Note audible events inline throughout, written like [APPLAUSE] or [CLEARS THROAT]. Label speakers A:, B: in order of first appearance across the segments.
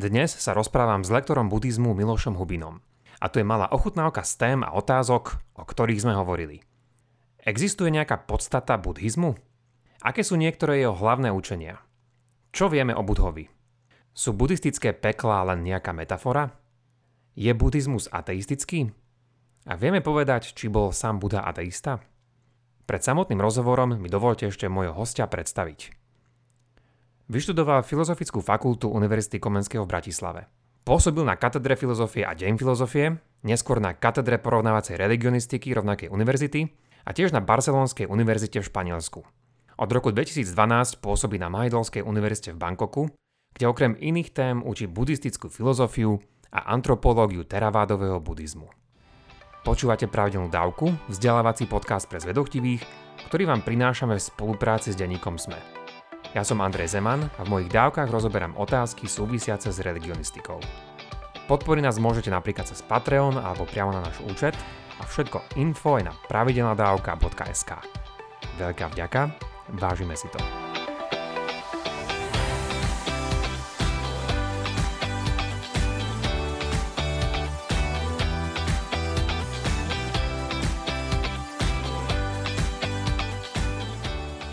A: Dnes sa rozprávam s lektorom buddhizmu Milošom Hubinom. A tu je malá ochutnávka z tém a otázok, o ktorých sme hovorili. Existuje nejaká podstata buddhizmu? Aké sú niektoré jeho hlavné učenia? Čo vieme o Budhovi? Sú buddhistické peklá len nejaká metafora? Je buddhizmus ateistický? A vieme povedať, či bol sám Buddha ateista? Pred samotným rozhovorom mi dovolte ešte môjho hostia predstaviť. Vyštudoval Filozofickú fakultu Univerzity Komenského v Bratislave. Pôsobil na katedre filozofie a deň filozofie, neskôr na katedre porovnávacej religionistiky rovnakej univerzity a tiež na Barcelonskej univerzite v Španielsku. Od roku 2012 pôsobí na Mahidolskej univerzite v Bangkoku, kde okrem iných tém učí buddhistickú filozofiu a antropológiu teravádového buddhizmu. Počúvate pravidelnú dávku, vzdelávací podcast pre zvedochtivých, ktorý vám prinášame v spolupráci s denníkom SME. Ja som Andrej Zeman a v mojich dávkach rozoberám otázky súvisiace s religionistikou. Podporiť nás môžete napríklad cez Patreon alebo priamo na náš účet a všetko info je na pravidelnadavka.sk. Veľká vďaka, vážime si to.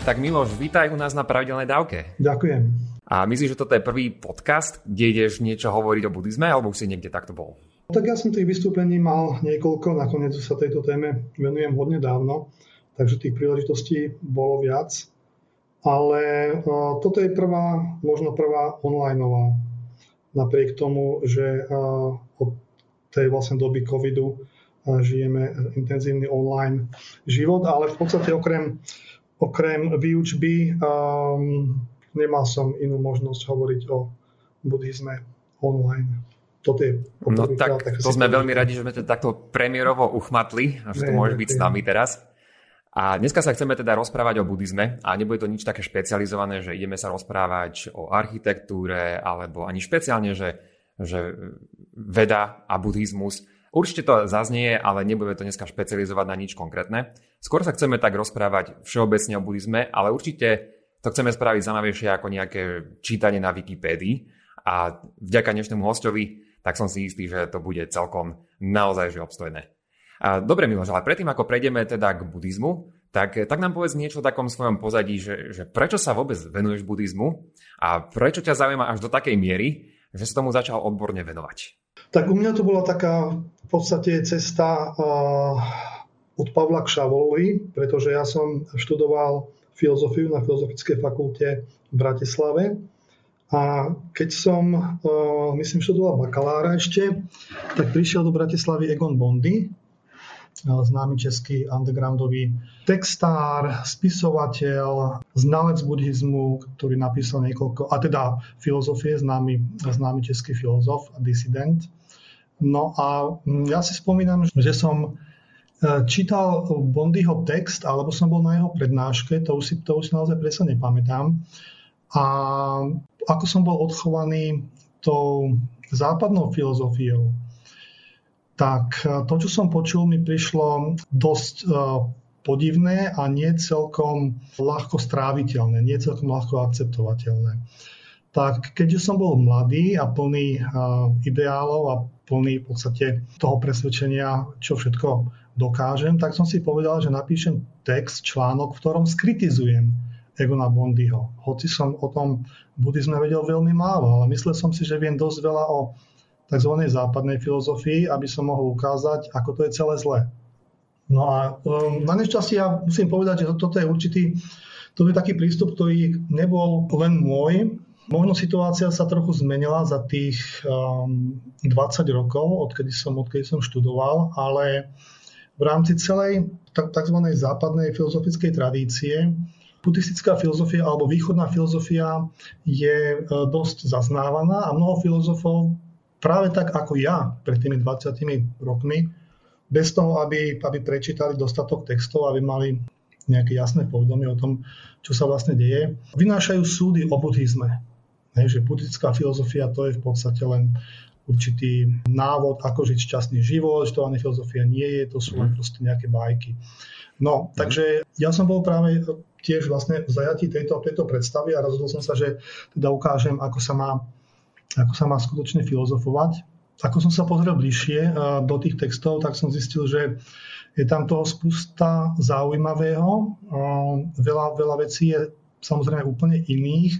A: Tak Miloš, vítaj u nás na pravidelnej dávke.
B: Ďakujem.
A: A myslíš, že toto je prvý podcast, kde ideš niečo hovoriť o buddhizme, alebo už si niekde takto bol?
B: Tak ja som tých vystúpení mal niekoľko, nakoniec sa tejto téme venujem hodne dávno, takže tých príležitostí bolo viac. Ale uh, toto je prvá, možno prvá onlineová. Napriek tomu, že uh, od tej vlastne doby covidu uh, žijeme intenzívny online život, ale v podstate okrem okrem výučby um, nemal som inú možnosť hovoriť o buddhizme online.
A: Toto je no tak, tak to sme veľmi radi, že sme to takto premiérovo uchmatli, že to môže byť s nami teraz. A dneska sa chceme teda rozprávať o buddhizme a nebude to nič také špecializované, že ideme sa rozprávať o architektúre alebo ani špeciálne, že, že veda a buddhizmus Určite to zaznie, ale nebudeme to dneska špecializovať na nič konkrétne. Skôr sa chceme tak rozprávať všeobecne o buddhizme, ale určite to chceme spraviť zaujímavejšie ako nejaké čítanie na Wikipédii. A vďaka dnešnému hostovi, tak som si istý, že to bude celkom naozaj že obstojné. A dobre, Miloš, ale predtým, ako prejdeme teda k buddhizmu, tak, tak nám povedz niečo o takom svojom pozadí, že, že prečo sa vôbec venuješ buddhizmu a prečo ťa zaujíma až do takej miery, že sa tomu začal odborne venovať.
B: Tak u mňa to bola taká v podstate cesta od Pavla k Šavolovi, pretože ja som študoval filozofiu na Filozofickej fakulte v Bratislave. A keď som, myslím, študoval bakalára ešte, tak prišiel do Bratislavy Egon Bondy, známy český undergroundový textár, spisovateľ, znalec buddhizmu, ktorý napísal niekoľko, a teda filozofie, známy, známy český filozof a disident. No a ja si spomínam, že som e, čítal Bondyho text, alebo som bol na jeho prednáške, to už si, to už si naozaj presne nepamätám. A ako som bol odchovaný tou západnou filozofiou, tak e, to, čo som počul, mi prišlo dosť e, podivné a nie celkom ľahko stráviteľné, nie celkom ľahko akceptovateľné. Tak keďže som bol mladý a plný ideálov a plný v podstate toho presvedčenia, čo všetko dokážem, tak som si povedal, že napíšem text, článok, v ktorom skritizujem Egona Bondyho. Hoci som o tom buddhizme vedel veľmi málo, ale myslel som si, že viem dosť veľa o tzv. západnej filozofii, aby som mohol ukázať, ako to je celé zlé. No a um, na nešťastie ja musím povedať, že toto je určitý, to je taký prístup, ktorý nebol len môj, Možno situácia sa trochu zmenila za tých um, 20 rokov, odkedy som, odkedy som študoval, ale v rámci celej tzv. západnej filozofickej tradície buddhistická filozofia alebo východná filozofia je e, dosť zaznávaná a mnoho filozofov práve tak ako ja pred tými 20 rokmi, bez toho, aby, aby prečítali dostatok textov, aby mali nejaké jasné povedomie o tom, čo sa vlastne deje, vynášajú súdy o buddhizme. Hej, že buddhická filozofia to je v podstate len určitý návod, ako žiť šťastný život, že to ani filozofia nie je, to sú len mhm. proste nejaké bajky. No, mhm. takže ja som bol práve tiež vlastne v zajatí tejto, tejto predstavy a rozhodol som sa, že teda ukážem, ako sa má ako sa má skutočne filozofovať. Ako som sa pozrel bližšie do tých textov, tak som zistil, že je tam toho spústa zaujímavého. Veľa, veľa vecí je samozrejme úplne iných,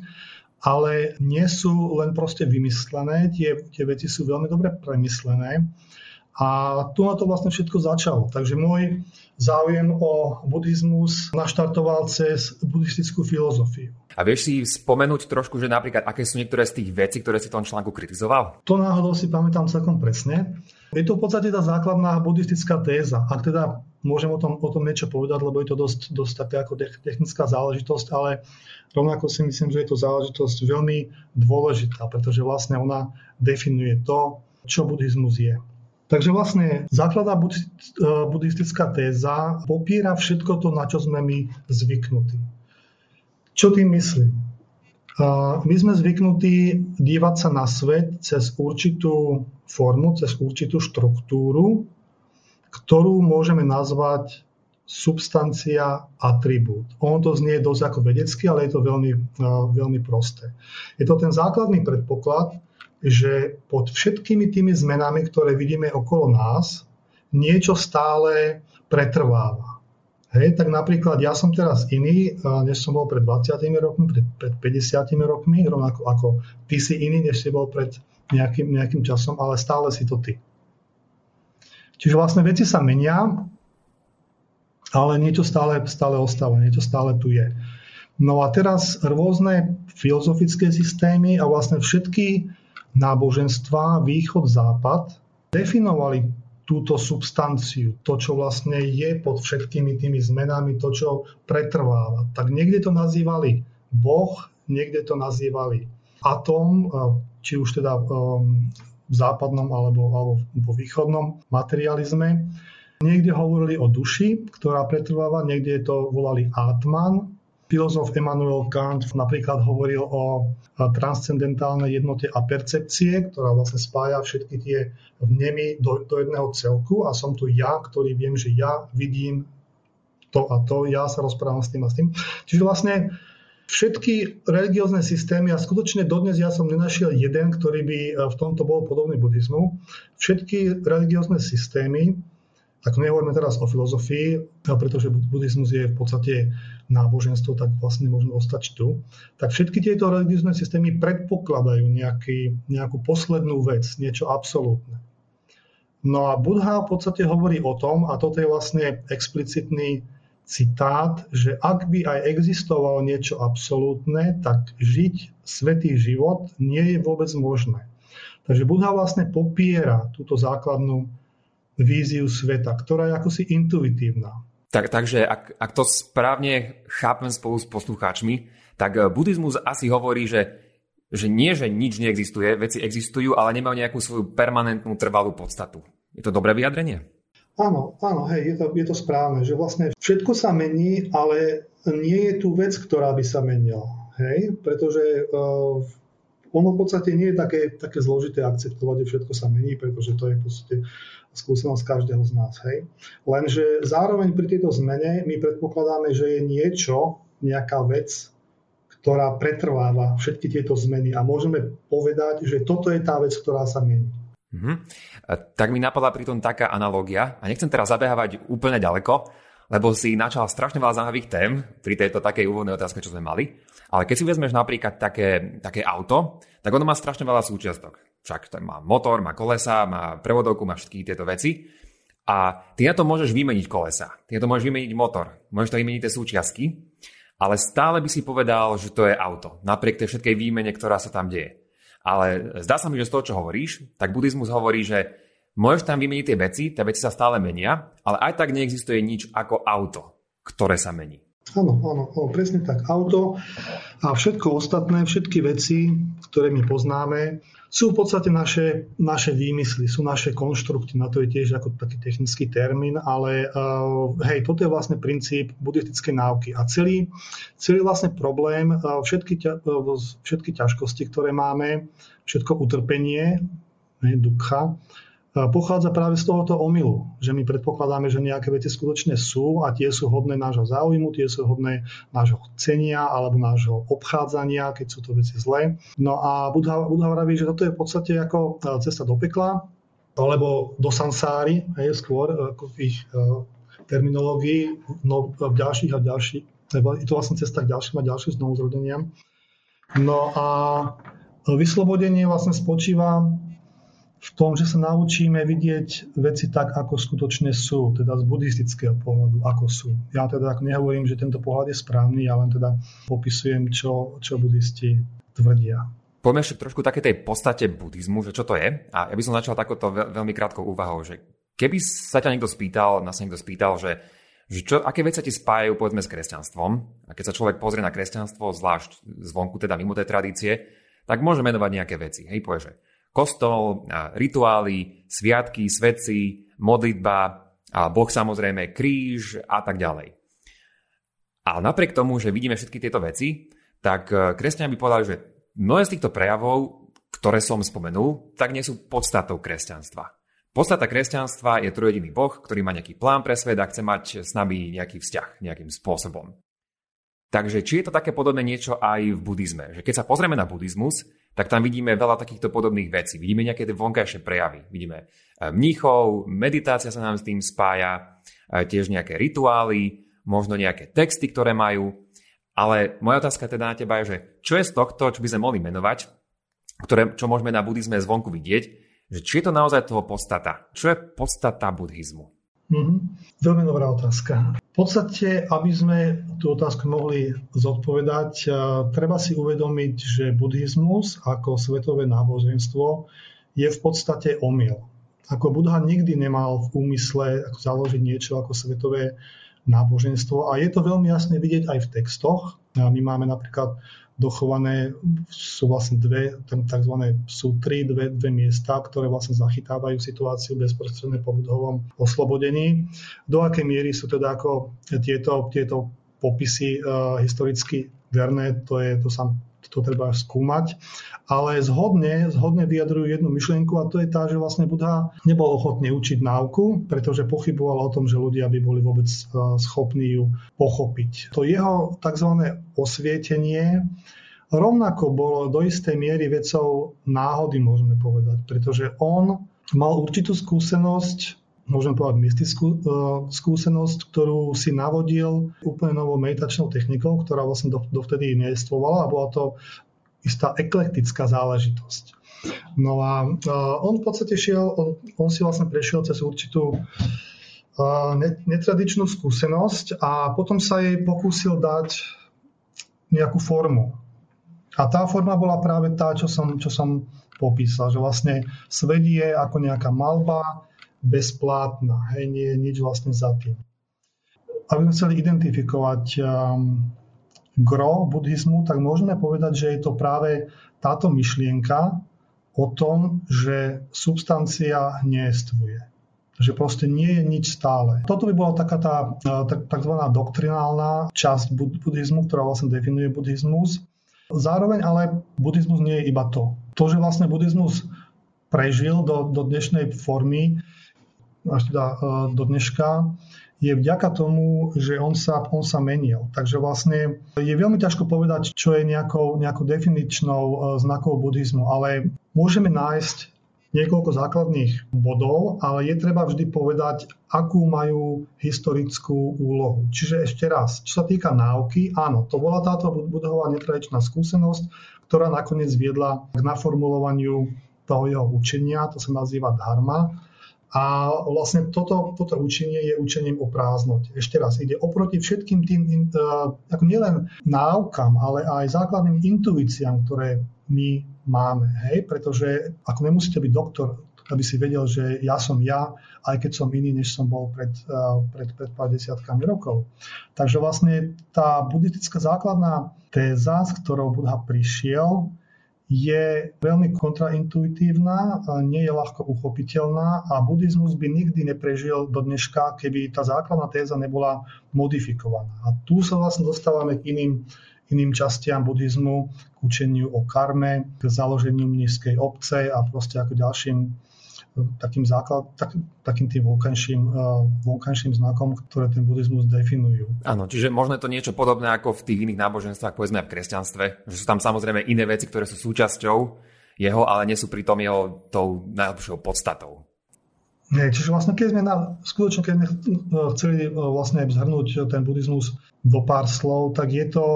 B: ale nie sú len proste vymyslené, tie, tie veci sú veľmi dobre premyslené. A tu na to vlastne všetko začalo. Takže môj záujem o buddhizmus naštartoval cez buddhistickú filozofiu.
A: A vieš si spomenúť trošku, že napríklad aké sú niektoré z tých vecí, ktoré si v tom článku kritizoval?
B: To náhodou si pamätám celkom presne. Je to v podstate tá základná buddhistická téza. Ak teda môžem o tom, o tom niečo povedať, lebo je to dosť, dosť taká ako technická záležitosť, ale rovnako si myslím, že je to záležitosť veľmi dôležitá, pretože vlastne ona definuje to, čo buddhizmus je. Takže vlastne základná e, buddhistická téza popiera všetko to, na čo sme my zvyknutí. Čo tým myslím? E, my sme zvyknutí dívať sa na svet cez určitú formu, cez určitú štruktúru, ktorú môžeme nazvať substancia atribút. Ono to znie dosť ako vedecky, ale je to veľmi, e, veľmi prosté. Je to ten základný predpoklad, že pod všetkými tými zmenami, ktoré vidíme okolo nás, niečo stále pretrváva. Hej, tak napríklad ja som teraz iný, než som bol pred 20 rokmi, pred, pred 50 rokmi, rovnako ako ty si iný, než si bol pred nejakým, nejakým časom, ale stále si to ty. Čiže vlastne veci sa menia, ale niečo stále, stále ostáva, niečo stále tu je. No a teraz rôzne filozofické systémy a vlastne všetky náboženstva východ-západ definovali túto substanciu, to, čo vlastne je pod všetkými tými zmenami, to, čo pretrváva. Tak niekde to nazývali Boh, niekde to nazývali atom, či už teda um, v západnom alebo, alebo vo východnom materializme. Niekde hovorili o duši, ktorá pretrváva, niekde to volali Atman, Filozof Immanuel Kant napríklad hovoril o transcendentálnej jednote a percepcie, ktorá vlastne spája všetky tie vnemy do, do jedného celku a som tu ja, ktorý viem, že ja vidím to a to, ja sa rozprávam s tým a s tým. Čiže vlastne všetky religiózne systémy, a skutočne dodnes ja som nenašiel jeden, ktorý by v tomto bol podobný buddhizmu, všetky religiózne systémy ak nehovoríme teraz o filozofii, pretože buddhizmus je v podstate náboženstvo, tak vlastne môžeme ostať tu, tak všetky tieto religiózne systémy predpokladajú nejaký, nejakú poslednú vec, niečo absolútne. No a Buddha v podstate hovorí o tom, a toto je vlastne explicitný citát, že ak by aj existovalo niečo absolútne, tak žiť svetý život nie je vôbec možné. Takže Buddha vlastne popiera túto základnú víziu sveta, ktorá je ako si intuitívna.
A: Tak, takže ak, ak to správne chápem spolu s poslucháčmi, tak eh, buddhizmus asi hovorí, že, že nie, že nič neexistuje, veci existujú, ale nemajú nejakú svoju permanentnú trvalú podstatu. Je to dobré vyjadrenie?
B: Áno, áno, hej, je to, je to správne, že vlastne všetko sa mení, ale nie je tu vec, ktorá by sa menila. Hej, pretože uh, ono v podstate nie je také, také zložité akceptovať, že všetko sa mení, pretože to je v podstate skúsenosť každého z nás. Hej. Lenže zároveň pri tejto zmene my predpokladáme, že je niečo, nejaká vec, ktorá pretrváva všetky tieto zmeny a môžeme povedať, že toto je tá vec, ktorá sa mení.
A: Mm-hmm. Tak mi napadla pri tom taká analogia a nechcem teraz zabehávať úplne ďaleko, lebo si načal strašne veľa zaujímavých tém pri tejto takej úvodnej otázke, čo sme mali. Ale keď si vezmeš napríklad také, také auto, tak ono má strašne veľa súčiastok. Však to má motor, má kolesa, má prevodovku, má všetky tieto veci. A ty na to môžeš vymeniť kolesa, ty na to môžeš vymeniť motor, môžeš to vymeniť tie súčiastky, ale stále by si povedal, že to je auto, napriek tej všetkej výmene, ktorá sa tam deje. Ale zdá sa mi, že z toho, čo hovoríš, tak buddhizmus hovorí, že Môžeš tam vymeniť tie veci, tie veci sa stále menia, ale aj tak neexistuje nič ako auto, ktoré sa mení.
B: Áno, áno, áno, presne tak. Auto a všetko ostatné, všetky veci, ktoré my poznáme, sú v podstate naše, naše výmysly, sú naše konštrukty, na to je tiež ako taký technický termín, ale uh, hej, toto je vlastne princíp buddhistickej náuky. A celý, celý vlastne problém, uh, všetky, uh, všetky ťažkosti, ktoré máme, všetko utrpenie, hej, dukha, pochádza práve z tohoto omylu, že my predpokladáme, že nejaké veci skutočne sú a tie sú hodné nášho záujmu, tie sú hodné nášho chcenia alebo nášho obchádzania, keď sú to veci zlé. No a Buddha, Buddha vraví, že toto je v podstate ako e, cesta do pekla, alebo do sansáry, hej, skôr ako v ich uh, terminológii, no, v ďalších a ďalších, je to vlastne cesta k ďalším a ďalším znovuzrodeniam. No a vyslobodenie vlastne spočíva v tom, že sa naučíme vidieť veci tak, ako skutočne sú, teda z buddhistického pohľadu, ako sú. Ja teda nehovorím, že tento pohľad je správny, ja len teda popisujem, čo, čo buddhisti tvrdia.
A: Poďme ešte trošku také tej podstate buddhizmu, že čo to je. A ja by som začal takouto veľmi krátkou úvahou, že keby sa ťa niekto spýtal, nás niekto spýtal, že, že čo, aké veci ti spájajú povedzme s kresťanstvom, a keď sa človek pozrie na kresťanstvo, zvlášť zvonku, teda mimo tej tradície, tak môže menovať nejaké veci. Hej, povie, že kostol, rituály, sviatky, svedci, modlitba, a Boh samozrejme, kríž a tak ďalej. Ale napriek tomu, že vidíme všetky tieto veci, tak e, kresťania by povedali, že mnohé z týchto prejavov, ktoré som spomenul, tak nie sú podstatou kresťanstva. Podstata kresťanstva je trojediný Boh, ktorý má nejaký plán pre svet a chce mať s nami nejaký vzťah nejakým spôsobom. Takže či je to také podobné niečo aj v buddhizme? Že keď sa pozrieme na buddhizmus, tak tam vidíme veľa takýchto podobných vecí. Vidíme nejaké tie vonkajšie prejavy. Vidíme e, mníchov, meditácia sa nám s tým spája, e, tiež nejaké rituály, možno nejaké texty, ktoré majú. Ale moja otázka teda na teba je, že čo je z tohto, čo by sme mohli menovať, ktoré, čo môžeme na buddhizme zvonku vidieť, že či je to naozaj toho podstata? Čo je podstata buddhizmu?
B: Mm-hmm. Veľmi dobrá otázka. Podstate, aby sme tú otázku mohli zodpovedať, treba si uvedomiť, že buddhizmus ako svetové náboženstvo je v podstate omyl. Ako Buddha nikdy nemal v úmysle ako založiť niečo ako svetové náboženstvo a je to veľmi jasne vidieť aj v textoch. My máme napríklad dochované sú vlastne dve, tzv. sútry, dve, dve miesta, ktoré vlastne zachytávajú situáciu bezprostredne po budovom oslobodení. Do akej miery sú teda ako tieto, tieto popisy uh, historicky verné, to, je, to sa to treba skúmať. Ale zhodne, zhodne vyjadrujú jednu myšlienku a to je tá, že vlastne Budha nebol ochotný učiť náuku, pretože pochyboval o tom, že ľudia by boli vôbec e, schopní ju pochopiť. To jeho tzv. osvietenie rovnako bolo do istej miery vecou náhody, môžeme povedať, pretože on mal určitú skúsenosť môžem povedať, mystickú uh, skúsenosť, ktorú si navodil úplne novou meditačnou technikou, ktorá vlastne do, dovtedy neestvovala a bola to istá eklektická záležitosť. No a uh, on v podstate šiel, on, on si vlastne prešiel cez určitú uh, netradičnú skúsenosť a potom sa jej pokúsil dať nejakú formu. A tá forma bola práve tá, čo som, čo som popísal, že vlastne svet ako nejaká malba, bezplátna, hej, nie je nič vlastne za tým. Aby sme chceli identifikovať um, gro buddhizmu, tak môžeme povedať, že je to práve táto myšlienka o tom, že substancia neestvuje. Že proste nie je nič stále. Toto by bola taká tá tzv. doktrinálna časť buddhizmu, ktorá vlastne definuje buddhizmus. Zároveň ale buddhizmus nie je iba to. To, že vlastne buddhizmus prežil do, do dnešnej formy, až teda e, do dneška, je vďaka tomu, že on sa, on sa menil. Takže vlastne je veľmi ťažko povedať, čo je nejakou, nejakou definičnou e, znakou buddhizmu, ale môžeme nájsť niekoľko základných bodov, ale je treba vždy povedať, akú majú historickú úlohu. Čiže ešte raz, čo sa týka náuky, áno, to bola táto budová netradičná skúsenosť, ktorá nakoniec viedla k naformulovaniu toho jeho učenia, to sa nazýva dharma, a vlastne toto, toto učenie je učením o prázdnote. Ešte raz, ide oproti všetkým tým, ako nielen náukam, ale aj základným intuíciám, ktoré my máme. Hej? Pretože ako nemusíte byť doktor, aby si vedel, že ja som ja, aj keď som iný, než som bol pred, pred, pred pár desiatkami rokov. Takže vlastne tá buddhistická základná téza, s ktorou Buddha prišiel, je veľmi kontraintuitívna, nie je ľahko uchopiteľná a buddhizmus by nikdy neprežil do dneška, keby tá základná téza nebola modifikovaná. A tu sa vlastne dostávame k iným, iným častiam buddhizmu, k učeniu o karme, k založeniu mnížskej obce a proste ako ďalším takým, základ, tak, takým tým vonkajším, vonkajším znakom, ktoré ten buddhizmus definujú.
A: Áno, čiže možno je to niečo podobné ako v tých iných náboženstvách, povedzme v kresťanstve, že sú tam samozrejme iné veci, ktoré sú súčasťou jeho, ale nie sú pritom jeho tou najlepšou podstatou.
B: Nie, čiže vlastne keď sme na, skutočne keď sme chceli vlastne zhrnúť ten buddhizmus do pár slov, tak je to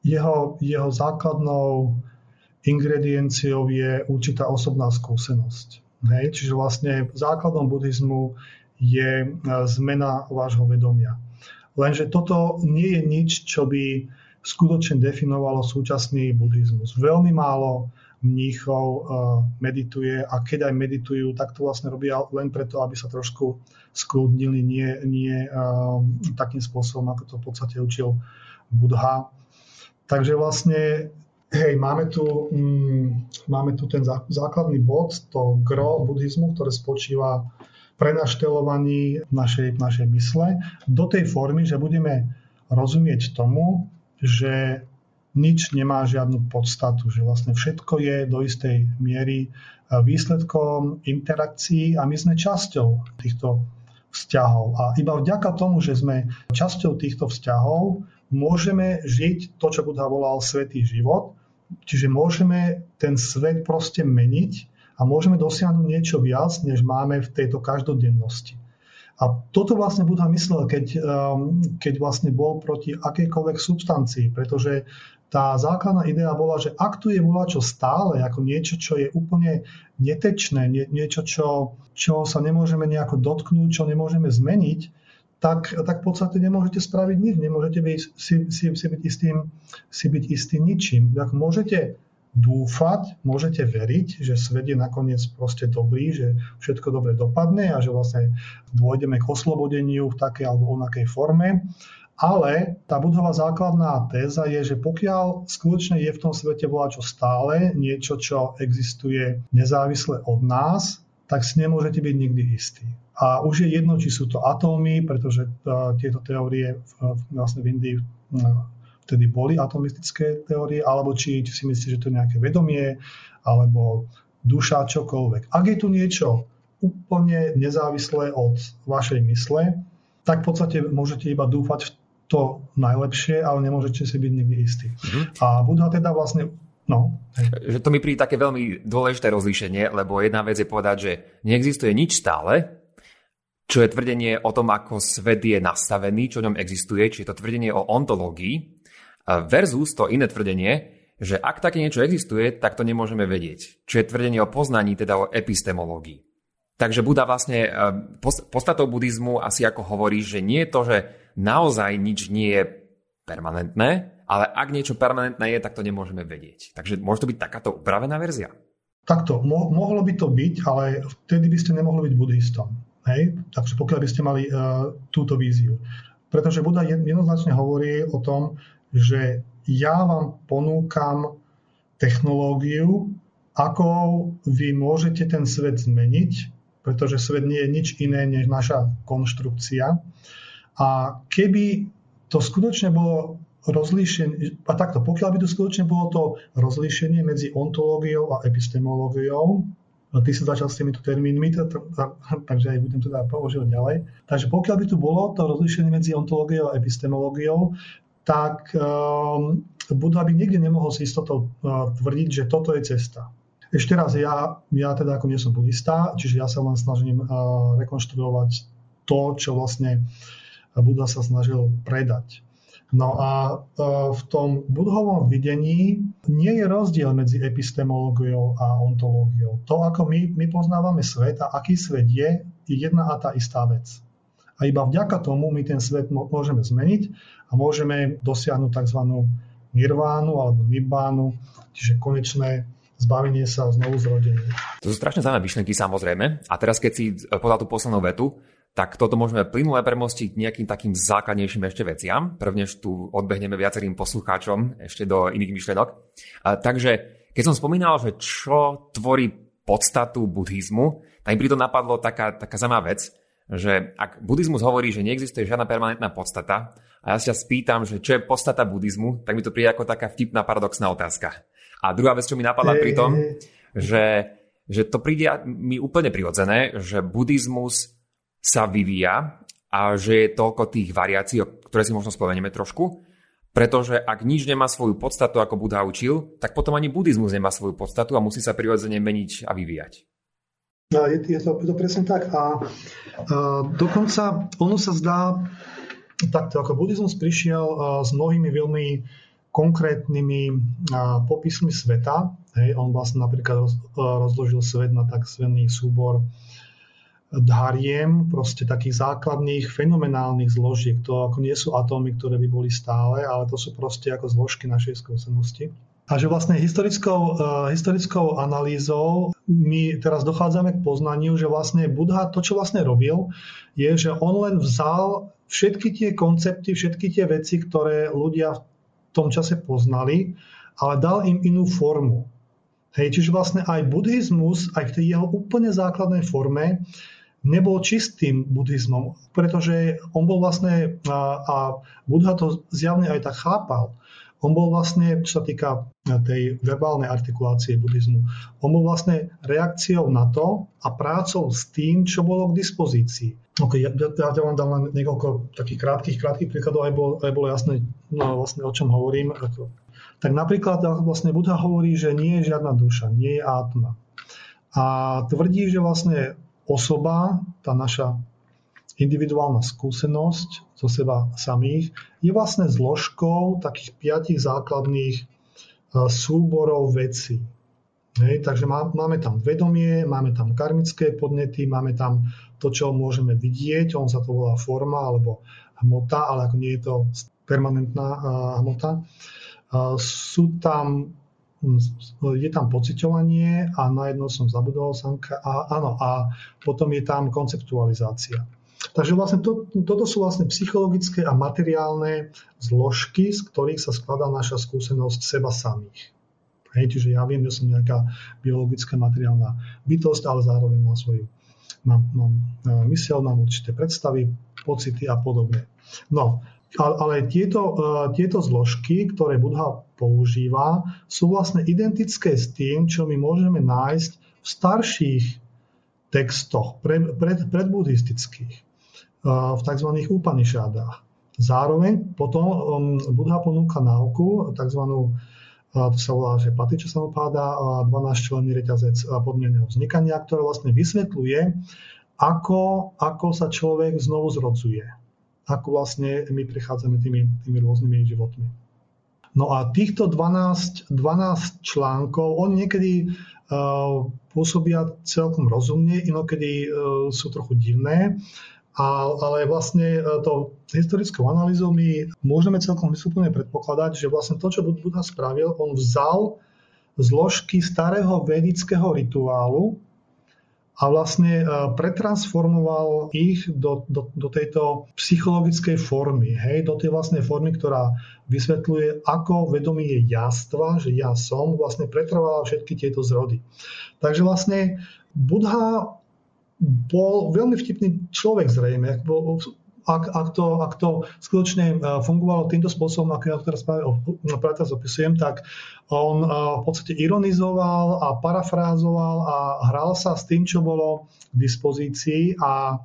B: jeho, jeho základnou ingredienciou je určitá osobná skúsenosť. Hej? Čiže vlastne základom buddhizmu je e, zmena vášho vedomia. Lenže toto nie je nič, čo by skutočne definovalo súčasný buddhizmus. Veľmi málo mníchov e, medituje a keď aj meditujú, tak to vlastne robia len preto, aby sa trošku skľudnili, nie, nie e, takým spôsobom, ako to v podstate učil Budha. Takže vlastne Hej, máme tu, mm, máme tu ten základný bod, to gro buddhizmu, ktoré spočíva prenaštelovaní našej, našej mysle do tej formy, že budeme rozumieť tomu, že nič nemá žiadnu podstatu, že vlastne všetko je do istej miery výsledkom interakcií a my sme časťou týchto vzťahov. A iba vďaka tomu, že sme časťou týchto vzťahov, môžeme žiť to, čo Buddha volal svetý život, Čiže môžeme ten svet proste meniť a môžeme dosiahnuť niečo viac, než máme v tejto každodennosti. A toto vlastne Buddha myslel, keď, um, keď vlastne bol proti akejkoľvek substancii, pretože tá základná idea bola, že ak tu je čo stále, ako niečo, čo je úplne netečné, nie, niečo, čo, čo sa nemôžeme nejako dotknúť, čo nemôžeme zmeniť, tak, tak v podstate nemôžete spraviť nič, nemôžete byť, si, si, si, byť istým, si byť istý ničím. Ak môžete dúfať, môžete veriť, že svet je nakoniec proste dobrý, že všetko dobre dopadne a že vlastne dôjdeme k oslobodeniu v takej alebo onakej forme. Ale tá budová základná téza je, že pokiaľ skutočne je v tom svete čo stále, niečo, čo existuje nezávisle od nás, tak si nemôžete byť nikdy istí. A už je jedno, či sú to atómy, pretože tieto teórie vlastne v Indii vtedy boli atomistické teórie, alebo či, či si myslíte, že to je nejaké vedomie, alebo duša, čokoľvek. Ak je tu niečo úplne nezávislé od vašej mysle, tak v podstate môžete iba dúfať v to najlepšie, ale nemôžete si byť nikdy istý. Mm-hmm. A Buddha teda vlastne No.
A: Že to mi príde také veľmi dôležité rozlíšenie, lebo jedna vec je povedať, že neexistuje nič stále, čo je tvrdenie o tom, ako svet je nastavený, čo v ňom existuje, či je to tvrdenie o ontológii, versus to iné tvrdenie, že ak také niečo existuje, tak to nemôžeme vedieť. Čo je tvrdenie o poznaní, teda o epistemológii. Takže Buda vlastne, e, podstatou buddhizmu asi ako hovorí, že nie je to, že naozaj nič nie je permanentné, ale ak niečo permanentné je, tak to nemôžeme vedieť. Takže môže to byť takáto upravená verzia?
B: Takto, mo- mohlo by to byť, ale vtedy by ste nemohli byť buddhistom. Hej? Takže pokiaľ by ste mali uh, túto víziu. Pretože Buda jednoznačne hovorí o tom, že ja vám ponúkam technológiu, ako vy môžete ten svet zmeniť, pretože svet nie je nič iné než naša konštrukcia. A keby to skutočne bolo rozlíšenie, a takto, pokiaľ by to skutočne bolo to rozlíšenie medzi ontológiou a epistemológiou, ty si začal s týmito termínmi, takže aj budem teda používať ďalej. Takže pokiaľ by tu bolo to rozlišenie medzi ontológiou a epistemológiou, tak um, Buddha by nikdy nemohol si istotou uh, tvrdiť, že toto je cesta. Ešte raz, ja, ja teda ako nie som buddhista, čiže ja sa len snažím uh, rekonštruovať to, čo vlastne Buddha sa snažil predať. No a e, v tom budhovom videní nie je rozdiel medzi epistemológiou a ontológiou. To, ako my, my poznávame svet a aký svet je, je jedna a tá istá vec. A iba vďaka tomu my ten svet môžeme zmeniť a môžeme dosiahnuť tzv. nirvánu alebo nibbánu, čiže konečné zbavenie sa znovu zrodenie.
A: To sú strašne zaujímavé myšlenky samozrejme. A teraz keď si podal tú poslednú vetu, tak toto môžeme plynule premostiť nejakým takým základnejším ešte veciam, prvnež tu odbehneme viacerým poslucháčom ešte do iných myšlenok. A, takže keď som spomínal, že čo tvorí podstatu buddhizmu, tak mi to napadlo taká, taká zaujímavá vec, že ak buddhizmus hovorí, že neexistuje žiadna permanentná podstata, a ja sa spýtam, že čo je podstata buddhizmu, tak mi to príde ako taká vtipná paradoxná otázka. A druhá vec, čo mi napadla pri tom, že že to príde mi úplne prirodzené, že buddhizmus sa vyvíja a že je toľko tých variácií, ktoré si možno spomenieme trošku, pretože ak nič nemá svoju podstatu, ako Buddha učil, tak potom ani buddhizmus nemá svoju podstatu a musí sa prirodzene meniť a vyvíjať.
B: No, je, je, to, je to presne tak. A, a dokonca ono sa zdá, takto ako buddhizmus prišiel s mnohými veľmi konkrétnymi popismi sveta. Hej, on vlastne napríklad roz, rozložil svet na tzv. súbor dhariem, proste takých základných fenomenálnych zložiek. To ako nie sú atómy, ktoré by boli stále, ale to sú proste ako zložky našej skúsenosti. A že vlastne historickou, uh, historickou analýzou my teraz dochádzame k poznaniu, že vlastne Budha to, čo vlastne robil, je, že on len vzal všetky tie koncepty, všetky tie veci, ktoré ľudia v tom čase poznali, ale dal im inú formu. Hej, čiže vlastne aj buddhizmus, aj v tej jeho úplne základnej forme, nebol čistým buddhizmom, pretože on bol vlastne, a, a Buddha to zjavne aj tak chápal, on bol vlastne, čo sa týka tej verbálnej artikulácie buddhizmu, on bol vlastne reakciou na to a prácou s tým, čo bolo k dispozícii. Okay, ja, ja, ja vám dám len niekoľko takých krátkých, krátkých príkladov, aj bolo, aj bolo jasné, no, vlastne, o čom hovorím. Tak napríklad vlastne Buddha hovorí, že nie je žiadna duša, nie je átma. A tvrdí, že vlastne osoba, tá naša individuálna skúsenosť zo seba samých je vlastne zložkou takých piatich základných e, súborov vecí. Hej, takže má, máme tam vedomie, máme tam karmické podnety, máme tam to, čo môžeme vidieť, on sa to volá forma alebo hmota, ale ako nie je to permanentná uh, hmota. Uh, sú tam je tam pociťovanie a na jedno som zabudol sanka, a, áno, a potom je tam konceptualizácia. Takže vlastne to, toto sú vlastne psychologické a materiálne zložky, z ktorých sa skladá naša skúsenosť seba samých. Hej, čiže ja viem, že som nejaká biologická materiálna bytosť, ale zároveň mám svoju mám, mám e, mysel, mám určité predstavy, pocity a podobne. No, ale tieto, e, tieto zložky, ktoré Budha používa, sú vlastne identické s tým, čo my môžeme nájsť v starších textoch, pred, pred, predbuddhistických, e, v tzv. Upanishadách. Zároveň potom um, Budha ponúka náuku, tzv. E, to sa volá, že Patiča samopáda, 12 členný reťazec podmieneného vznikania, ktoré vlastne vysvetľuje, ako, ako sa človek znovu zrodzuje ako vlastne my prechádzame tými, tými rôznymi životmi. No a týchto 12, 12 článkov, oni niekedy uh, pôsobia celkom rozumne, inokedy uh, sú trochu divné, ale vlastne uh, to historickou analýzou my môžeme celkom vysúplne predpokladať, že vlastne to, čo Buddha spravil, on vzal zložky starého vedického rituálu, a vlastne e, pretransformoval ich do, do, do tejto psychologickej formy, hej, do tej vlastnej formy, ktorá vysvetľuje, ako vedomie jastva, že ja som, vlastne pretrvala všetky tieto zrody. Takže vlastne Budha bol veľmi vtipný človek zrejme, ak, ak, to, ak to skutočne e, fungovalo týmto spôsobom, ako ja teraz práve, opisujem, tak on e, v podstate ironizoval a parafrázoval a hral sa s tým, čo bolo k dispozícii a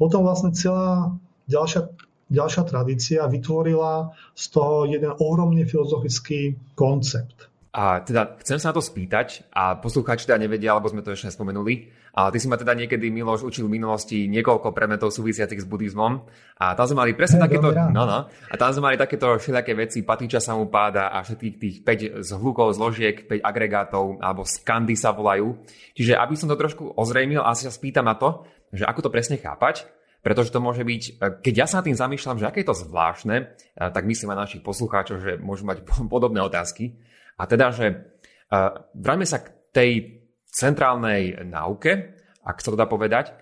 B: potom vlastne celá ďalšia, ďalšia tradícia vytvorila z toho jeden ohromný filozofický koncept.
A: A teda chcem sa na to spýtať a poslucháči teda nevedia, alebo sme to ešte nespomenuli, ale ty si ma teda niekedy, Miloš, učil v minulosti niekoľko predmetov súvisiacich s buddhizmom a tam sme mali presne takéto, no, no, a tam sme mali takéto všelijaké veci, patiča samupáda a všetkých tých 5 zhlukov, zložiek, 5 agregátov, alebo skandy sa volajú. Čiže aby som to trošku ozrejmil, asi sa spýtam na to, že ako to presne chápať, pretože to môže byť, keď ja sa tým zamýšľam, že aké je to zvláštne, tak myslím aj našich poslucháčov, že môžu mať podobné otázky. A teda, že uh, vráťme sa k tej centrálnej náuke, ak sa to dá povedať,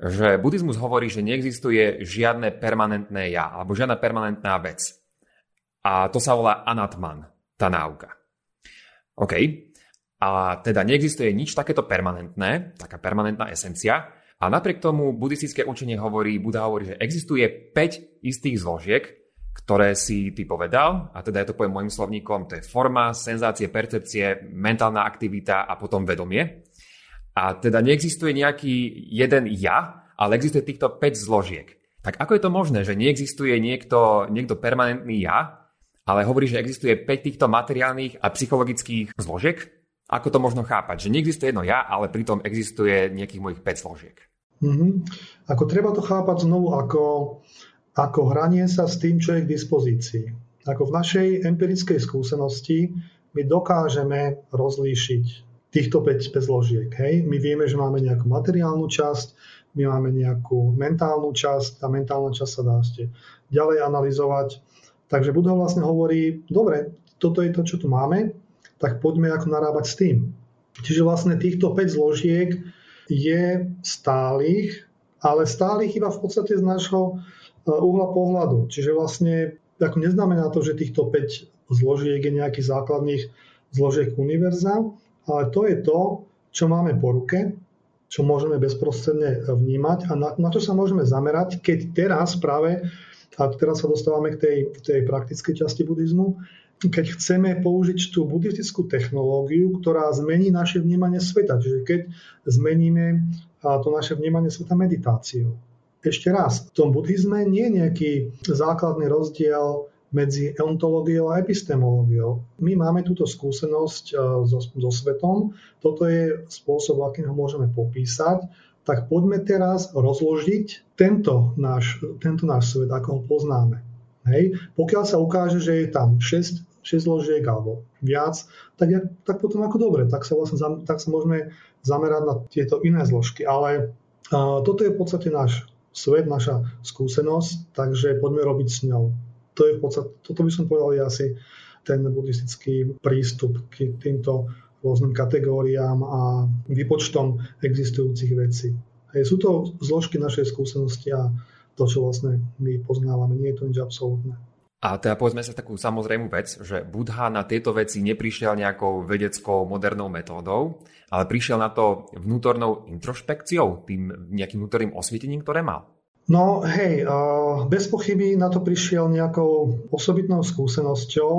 A: že buddhizmus hovorí, že neexistuje žiadne permanentné ja, alebo žiadna permanentná vec. A to sa volá anatman, tá náuka. OK. A teda neexistuje nič takéto permanentné, taká permanentná esencia. A napriek tomu buddhistické učenie hovorí, Buddha hovorí, že existuje 5 istých zložiek, ktoré si ty povedal, a teda je to poviem môjim slovníkom, to je forma, senzácie, percepcie, mentálna aktivita a potom vedomie. A teda neexistuje nejaký jeden ja, ale existuje týchto 5 zložiek. Tak ako je to možné, že neexistuje niekto, niekto permanentný ja, ale hovorí, že existuje 5 týchto materiálnych a psychologických zložiek? Ako to možno chápať? Že neexistuje jedno ja, ale pritom existuje nejakých mojich 5 zložiek.
B: Mm-hmm. Ako treba to chápať znovu ako, ako hranie sa s tým, čo je k dispozícii. Ako v našej empirickej skúsenosti my dokážeme rozlíšiť týchto 5, 5 zložiek. Hej? My vieme, že máme nejakú materiálnu časť, my máme nejakú mentálnu časť, tá mentálna časť sa dá ešte ďalej analyzovať. Takže Buddha vlastne hovorí, dobre, toto je to, čo tu máme, tak poďme ako narábať s tým. Čiže vlastne týchto 5 zložiek je stálych, ale stálych iba v podstate z nášho e, uhla pohľadu. Čiže vlastne ako neznamená to, že týchto 5 zložiek je nejakých základných zložiek univerza, ale to je to, čo máme po ruke, čo môžeme bezprostredne vnímať a na, na čo sa môžeme zamerať, keď teraz práve, a teraz sa dostávame k tej, tej praktickej časti buddhizmu, keď chceme použiť tú buddhistickú technológiu, ktorá zmení naše vnímanie sveta. Čiže keď zmeníme to naše vnímanie sveta meditáciou. Ešte raz, v tom buddhizme nie je nejaký základný rozdiel medzi ontológiou a epistemológiou. My máme túto skúsenosť e, so, so svetom, toto je spôsob, akým ho môžeme popísať, tak poďme teraz rozložiť tento náš, tento náš svet, ako ho poznáme. Hej. Pokiaľ sa ukáže, že je tam 6, 6 zložiek alebo viac, tak, tak potom ako dobre, tak sa, vlastne, tak sa môžeme zamerať na tieto iné zložky. Ale a, toto je v podstate náš svet, naša skúsenosť, takže poďme robiť s ňou to je v podstate, toto by som povedal je asi ten buddhistický prístup k týmto rôznym kategóriám a výpočtom existujúcich vecí. Hej, sú to zložky našej skúsenosti a to, čo vlastne my poznávame, nie je to nič absolútne.
A: A teda povedzme sa takú samozrejmú vec, že Budha na tieto veci neprišiel nejakou vedeckou modernou metódou, ale prišiel na to vnútornou introšpekciou, tým nejakým vnútorným osvietením, ktoré mal.
B: No hej, bez pochyby na to prišiel nejakou osobitnou skúsenosťou,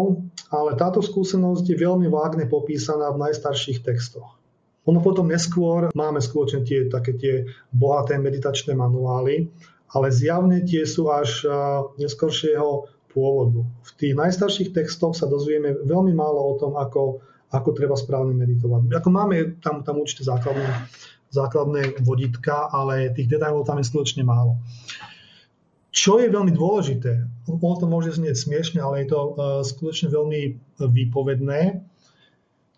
B: ale táto skúsenosť je veľmi vágne popísaná v najstarších textoch. Ono potom neskôr máme skôr tie, také tie bohaté meditačné manuály, ale zjavne tie sú až neskoršieho pôvodu. V tých najstarších textoch sa dozvieme veľmi málo o tom, ako, ako treba správne meditovať. Ako máme tam, tam určite základné základné vodítka, ale tých detailov tam je skutočne málo. Čo je veľmi dôležité, ono to môže znieť smiešne, ale je to uh, skutočne veľmi výpovedné.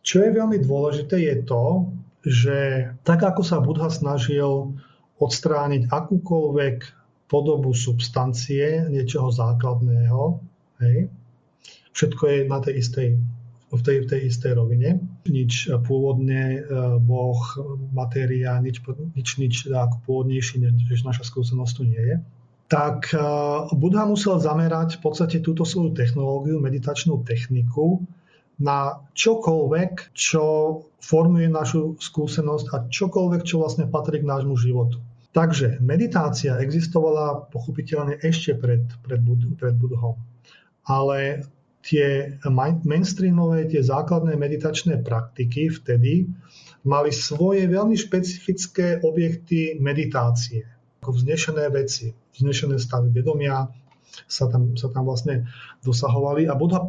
B: Čo je veľmi dôležité je to, že tak ako sa Budha snažil odstrániť akúkoľvek podobu substancie, niečoho základného, hej, všetko je na tej istej v tej, v tej istej rovine. Nič pôvodne e, Boh, matéria, nič, nič, nič ako pôvodnejší, než naša skúsenosť tu nie je. Tak e, Buddha musel zamerať v podstate túto svoju technológiu, meditačnú techniku na čokoľvek, čo formuje našu skúsenosť a čokoľvek, čo vlastne patrí k nášmu životu. Takže meditácia existovala pochopiteľne ešte pred, pred, pred Budhom. Ale tie mainstreamové, tie základné meditačné praktiky vtedy mali svoje veľmi špecifické objekty meditácie, ako vznešené veci, vznešené stavy vedomia, sa tam, sa tam vlastne dosahovali. A Buddha,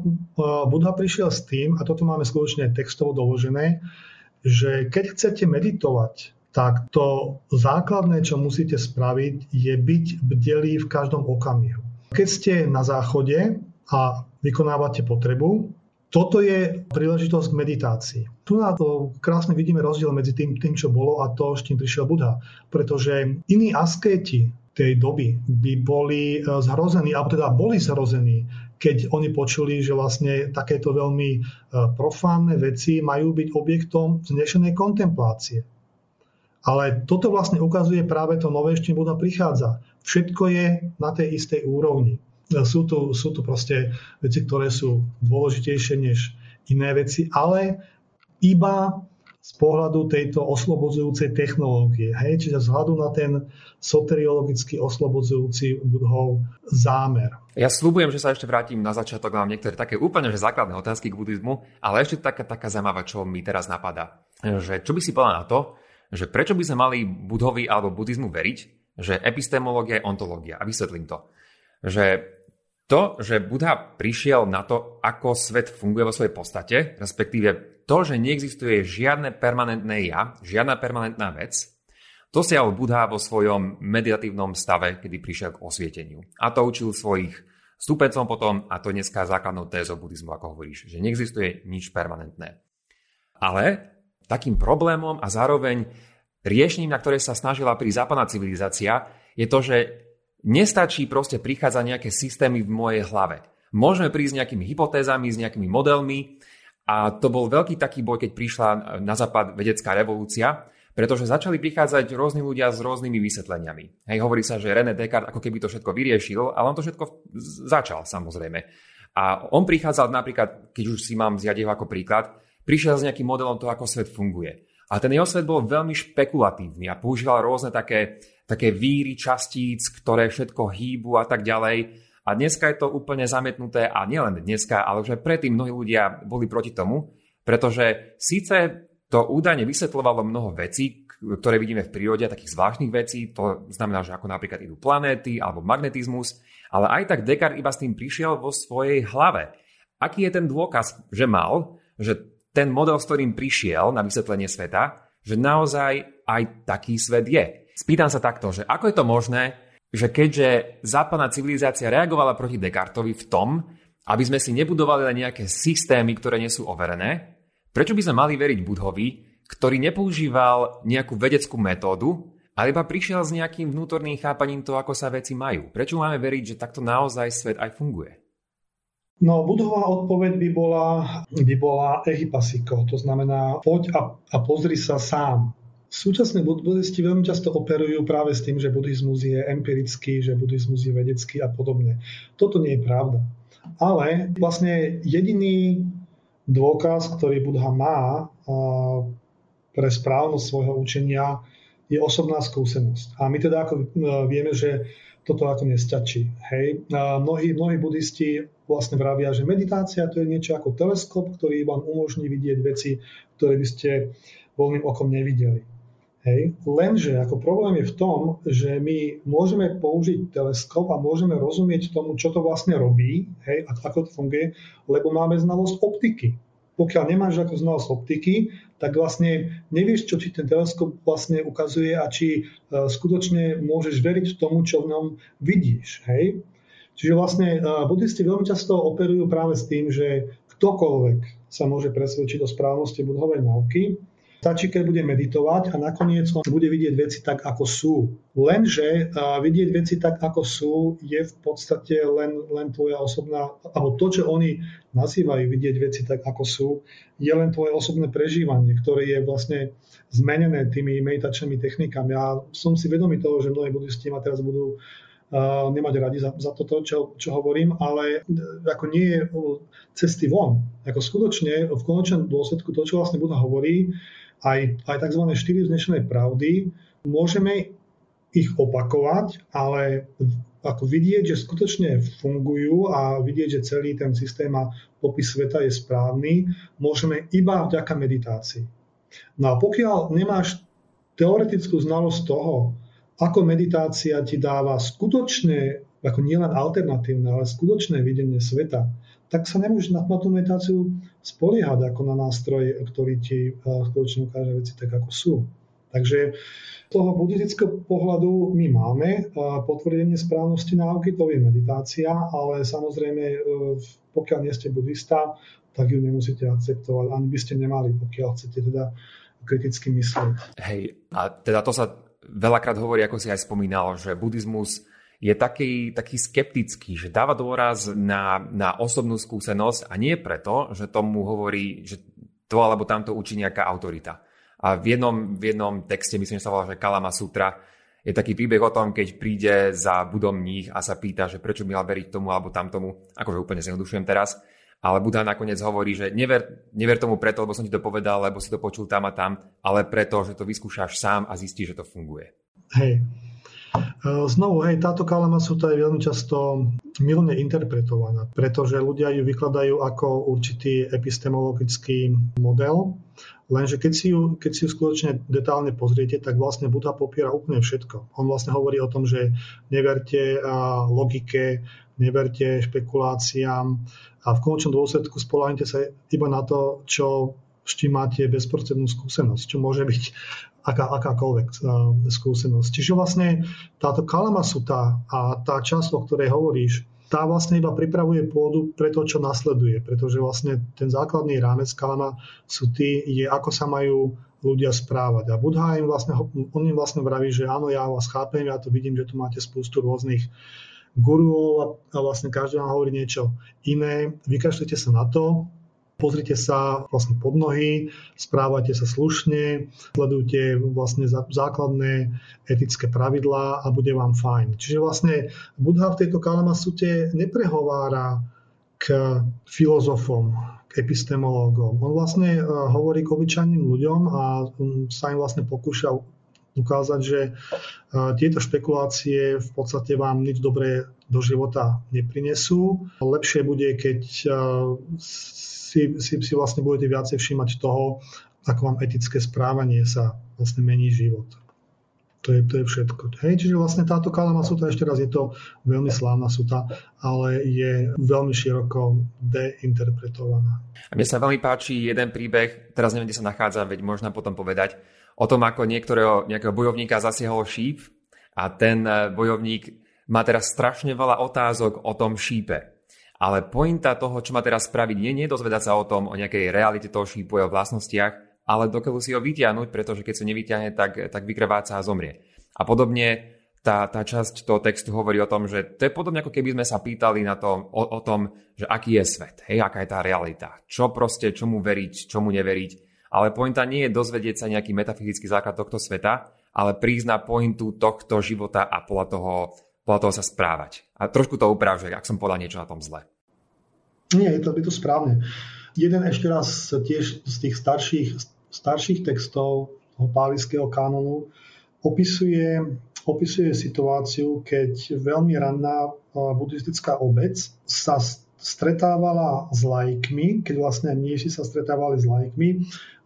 B: Buddha prišiel s tým, a toto máme skutočne textovo doložené, že keď chcete meditovať, tak to základné, čo musíte spraviť, je byť bdelý v každom okamihu. Keď ste na záchode a vykonávate potrebu. Toto je príležitosť k meditácii. Tu na to krásne vidíme rozdiel medzi tým, tým, čo bolo a to, s čím prišiel Budha. Pretože iní askéti tej doby by boli e, zhrození, alebo teda boli zhrození, keď oni počuli, že vlastne takéto veľmi e, profánne veci majú byť objektom vznešenej kontemplácie. Ale toto vlastne ukazuje práve to nové, s čím Buddha prichádza. Všetko je na tej istej úrovni sú tu, sú tu proste veci, ktoré sú dôležitejšie než iné veci, ale iba z pohľadu tejto oslobodzujúcej technológie. Hej? Čiže z hľadu na ten soteriologicky oslobodzujúci budhov zámer.
A: Ja slúbujem, že sa ešte vrátim na začiatok, mám niektoré také úplne že základné otázky k buddhizmu, ale ešte taká, taká zaujímavá, čo mi teraz napadá. Že čo by si povedal na to, že prečo by sme mali budhovi alebo buddhizmu veriť, že epistemológia je ontológia. A vysvetlím to. Že to, že Buddha prišiel na to, ako svet funguje vo svojej podstate, respektíve to, že neexistuje žiadne permanentné ja, žiadna permanentná vec, to sial Buddha vo svojom meditatívnom stave, kedy prišiel k osvieteniu. A to učil svojich stupencom potom, a to dneska základnou tézou buddhizmu, ako hovoríš, že neexistuje nič permanentné. Ale takým problémom a zároveň riešením, na ktoré sa snažila pri západná civilizácia, je to, že Nestačí proste prichádzať nejaké systémy v mojej hlave. Môžeme prísť nejakými hypotézami, s nejakými modelmi a to bol veľký taký boj, keď prišla na západ vedecká revolúcia, pretože začali prichádzať rôzni ľudia s rôznymi vysvetleniami. Hej, hovorí sa, že René Descartes ako keby to všetko vyriešil, ale on to všetko začal samozrejme. A on prichádzal napríklad, keď už si mám jeho ako príklad, prišiel s nejakým modelom toho, ako svet funguje. A ten jeho svet bol veľmi špekulatívny a používal rôzne také také víry častíc, ktoré všetko hýbu a tak ďalej. A dneska je to úplne zametnuté a nielen dneska, ale už aj predtým mnohí ľudia boli proti tomu, pretože síce to údajne vysvetľovalo mnoho vecí, ktoré vidíme v prírode, takých zvláštnych vecí, to znamená, že ako napríklad idú planéty alebo magnetizmus, ale aj tak Descartes iba s tým prišiel vo svojej hlave. Aký je ten dôkaz, že mal, že ten model, s ktorým prišiel na vysvetlenie sveta, že naozaj aj taký svet je. Spýtam sa takto, že ako je to možné, že keďže západná civilizácia reagovala proti Descartovi v tom, aby sme si nebudovali len nejaké systémy, ktoré nie sú overené, prečo by sme mali veriť Budhovi, ktorý nepoužíval nejakú vedeckú metódu, ale iba prišiel s nejakým vnútorným chápaním toho, ako sa veci majú. Prečo máme veriť, že takto naozaj svet aj funguje?
B: No, budová odpoveď by bola, by bola ehypasiko, to znamená poď a, a pozri sa sám. Súčasní buddhisti veľmi často operujú práve s tým, že buddhizmus je empirický, že buddhizmus je vedecký a podobne. Toto nie je pravda. Ale vlastne jediný dôkaz, ktorý Buddha má pre správnosť svojho učenia, je osobná skúsenosť. A my teda ako e, vieme, že toto ako nestačí. Hej. A mnohí, mnohí buddhisti vlastne vravia, že meditácia to je niečo ako teleskop, ktorý vám umožní vidieť veci, ktoré by ste voľným okom nevideli. Hej. Lenže ako problém je v tom, že my môžeme použiť teleskop a môžeme rozumieť tomu, čo to vlastne robí, hej, a ako to funguje, lebo máme znalosť optiky. Pokiaľ nemáš ako znalosť optiky, tak vlastne nevieš, čo ti ten teleskop vlastne ukazuje a či uh, skutočne môžeš veriť tomu, čo v ňom vidíš. Hej. Čiže vlastne uh, buddhisti veľmi často operujú práve s tým, že ktokoľvek sa môže presvedčiť o správnosti budhovej nauky, Stačí, keď bude meditovať a nakoniec on bude vidieť veci tak, ako sú. Lenže vidieť veci tak, ako sú, je v podstate len, len tvoja osobná, alebo to, čo oni nazývajú vidieť veci tak, ako sú, je len tvoje osobné prežívanie, ktoré je vlastne zmenené tými meditačnými technikami. Ja som si vedomý toho, že mnohí buddhisti ma teraz budú uh, nemať radi za, za toto, čo, čo hovorím, ale ako nie je cesty von. Ako skutočne v konečnom dôsledku to, čo vlastne Buddha hovorí, aj, aj tzv. štyri dnešnej pravdy, môžeme ich opakovať, ale ako vidieť, že skutočne fungujú a vidieť, že celý ten systém a popis sveta je správny, môžeme iba vďaka meditácii. No a pokiaľ nemáš teoretickú znalosť toho, ako meditácia ti dáva skutočne, ako nielen alternatívne, ale skutočné videnie sveta, tak sa nemôžeš na tú meditáciu spoliehať ako na nástroj, ktorý ti skutočne ukáže veci tak, ako sú. Takže z toho buddhistického pohľadu my máme potvrdenie správnosti náuky, to je meditácia, ale samozrejme, e, pokiaľ nie ste buddhista, tak ju nemusíte akceptovať, ani by ste nemali, pokiaľ chcete teda kriticky myslieť.
A: Hej, a teda to sa veľakrát hovorí, ako si aj spomínal, že buddhizmus je taký, taký skeptický, že dáva dôraz na, na osobnú skúsenosť a nie preto, že tomu hovorí, že to alebo tamto učí nejaká autorita. A v jednom, v jednom texte, myslím, že sa volá, že Kalama Sutra, je taký príbeh o tom, keď príde za budom mních a sa pýta, že prečo by mal veriť tomu alebo tamtomu, akože úplne zjednodušujem teraz, ale Buddha nakoniec hovorí, že never, never tomu preto, lebo som ti to povedal, lebo si to počul tam a tam, ale preto, že to vyskúšaš sám a zistíš, že to funguje.
B: Hej, Znovu, hej, táto kalama sú je veľmi často milne interpretovaná, pretože ľudia ju vykladajú ako určitý epistemologický model, lenže keď si ju, keď si ju skutočne detálne pozriete, tak vlastne Buddha popiera úplne všetko. On vlastne hovorí o tom, že neverte logike, neverte špekuláciám a v končnom dôsledku spolahnite sa iba na to, čo s čím máte bezprostrednú skúsenosť, čo môže byť aká, akákoľvek uh, skúsenosť. Čiže vlastne táto kalama suta a tá časť, o ktorej hovoríš, tá vlastne iba pripravuje pôdu pre to, čo nasleduje, pretože vlastne ten základný rámec kalama suty je, ako sa majú ľudia správať. A Budha im vlastne, on im vlastne vraví, že áno, ja vás chápem, ja to vidím, že tu máte spústu rôznych guruov a vlastne každý vám hovorí niečo iné. Vykašlite sa na to, Pozrite sa vlastne pod nohy, správajte sa slušne, sledujte vlastne základné etické pravidlá a bude vám fajn. Čiže vlastne Buddha v tejto Kalamasute neprehovára k filozofom, k epistemológom. On vlastne e, hovorí k obyčajným ľuďom a sa im vlastne pokúša ukázať, že e, tieto špekulácie v podstate vám nič dobré do života neprinesú. Lepšie bude, keď e, si, si, si vlastne budete viacej všímať toho, ako vám etické správanie sa vlastne mení život. To je, to je všetko. Hej, čiže vlastne táto Kalama Suta, ešte raz, je to veľmi slávna suta, ale je veľmi široko deinterpretovaná.
A: A mne sa veľmi páči jeden príbeh, teraz neviem, kde sa nachádza, veď možno potom povedať, o tom, ako niektorého nejakého bojovníka zasiahol šíp a ten eh, bojovník má teraz strašne veľa otázok o tom šípe. Ale pointa toho, čo má teraz spraviť, nie, nie dozvedať sa o tom, o nejakej realite toho šípu, o vlastnostiach, ale dokiaľ si ho vyťahnuť, pretože keď sa nevyťahne, tak, tak vykrváca a zomrie. A podobne tá, tá časť toho textu hovorí o tom, že to je podobne ako keby sme sa pýtali na to, o, o tom, že aký je svet, hej, aká je tá realita, čo proste, čomu veriť, čomu neveriť. Ale pointa nie je dozvedieť sa nejaký metafyzický základ tohto sveta, ale prísť na pointu tohto života a podľa toho podľa toho sa správať. A trošku to uprav, ak som povedal niečo na tom zle.
B: Nie, je to, je to správne. Jeden ešte raz tiež z tých starších, starších textov toho páliského kanonu opisuje, opisuje situáciu, keď veľmi ranná buddhistická obec sa stretávala s lajkmi, keď vlastne mníši sa stretávali s lajkmi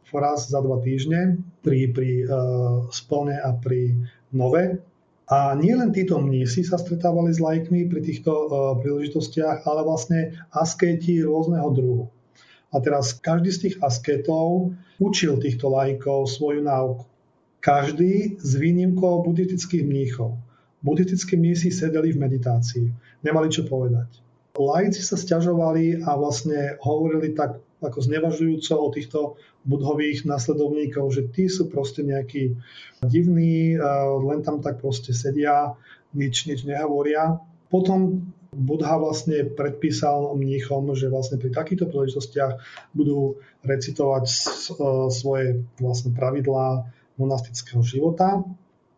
B: raz za dva týždne pri, pri uh, spolne a pri nove a nie len títo mnísi sa stretávali s lajkmi pri týchto uh, príležitostiach, ale vlastne askéti rôzneho druhu. A teraz každý z tých asketov učil týchto lajkov svoju náuku. Každý s výnimkou buddhistických mníchov. Buddhistickí mnísi sedeli v meditácii. Nemali čo povedať. Lajci sa stiažovali a vlastne hovorili tak ako znevažujúco o týchto budhových nasledovníkov, že tí sú proste nejakí divní, len tam tak proste sedia, nič, nič nehovoria. Potom Budha vlastne predpísal mníchom, že vlastne pri takýchto príležitostiach budú recitovať e, svoje vlastne pravidlá monastického života.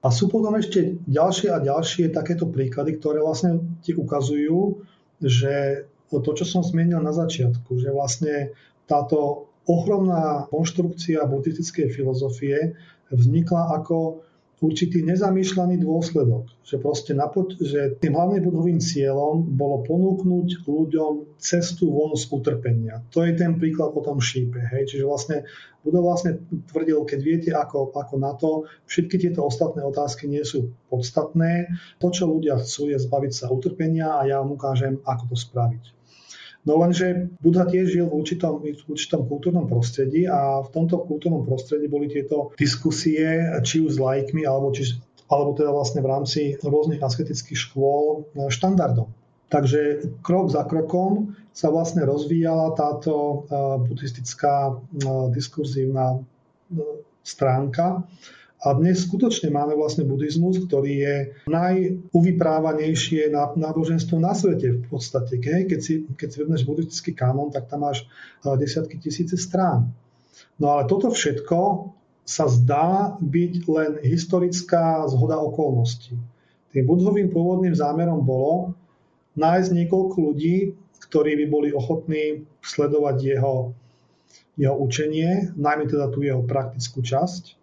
B: A sú potom ešte ďalšie a ďalšie takéto príklady, ktoré vlastne ti ukazujú, že to, čo som zmienil na začiatku, že vlastne táto ohromná konštrukcia buddhistickej filozofie vznikla ako určitý nezamýšľaný dôsledok, že proste že tým hlavným budovým cieľom bolo ponúknuť ľuďom cestu von z utrpenia. To je ten príklad o tom šípe. Hej? Čiže vlastne Buda vlastne tvrdil, keď viete ako, ako na to, všetky tieto ostatné otázky nie sú podstatné. To, čo ľudia chcú, je zbaviť sa utrpenia a ja vám ukážem, ako to spraviť. No lenže Buddha tiež žil v určitom, v určitom kultúrnom prostredí a v tomto kultúrnom prostredí boli tieto diskusie, či už s lajkmi, alebo, či, alebo teda vlastne v rámci rôznych asketických škôl e, štandardom. Takže krok za krokom sa vlastne rozvíjala táto e, buddhistická e, diskurzívna stránka a dnes skutočne máme vlastne buddhizmus, ktorý je najuvyprávanejšie náboženstvo na svete v podstate. Keď si, keď si vezmeš buddhistický kanon, tak tam máš eh, desiatky tisíce strán. No ale toto všetko sa zdá byť len historická zhoda okolností. Tým budhovým pôvodným zámerom bolo nájsť niekoľko ľudí, ktorí by boli ochotní sledovať jeho, jeho učenie, najmä teda tú jeho praktickú časť,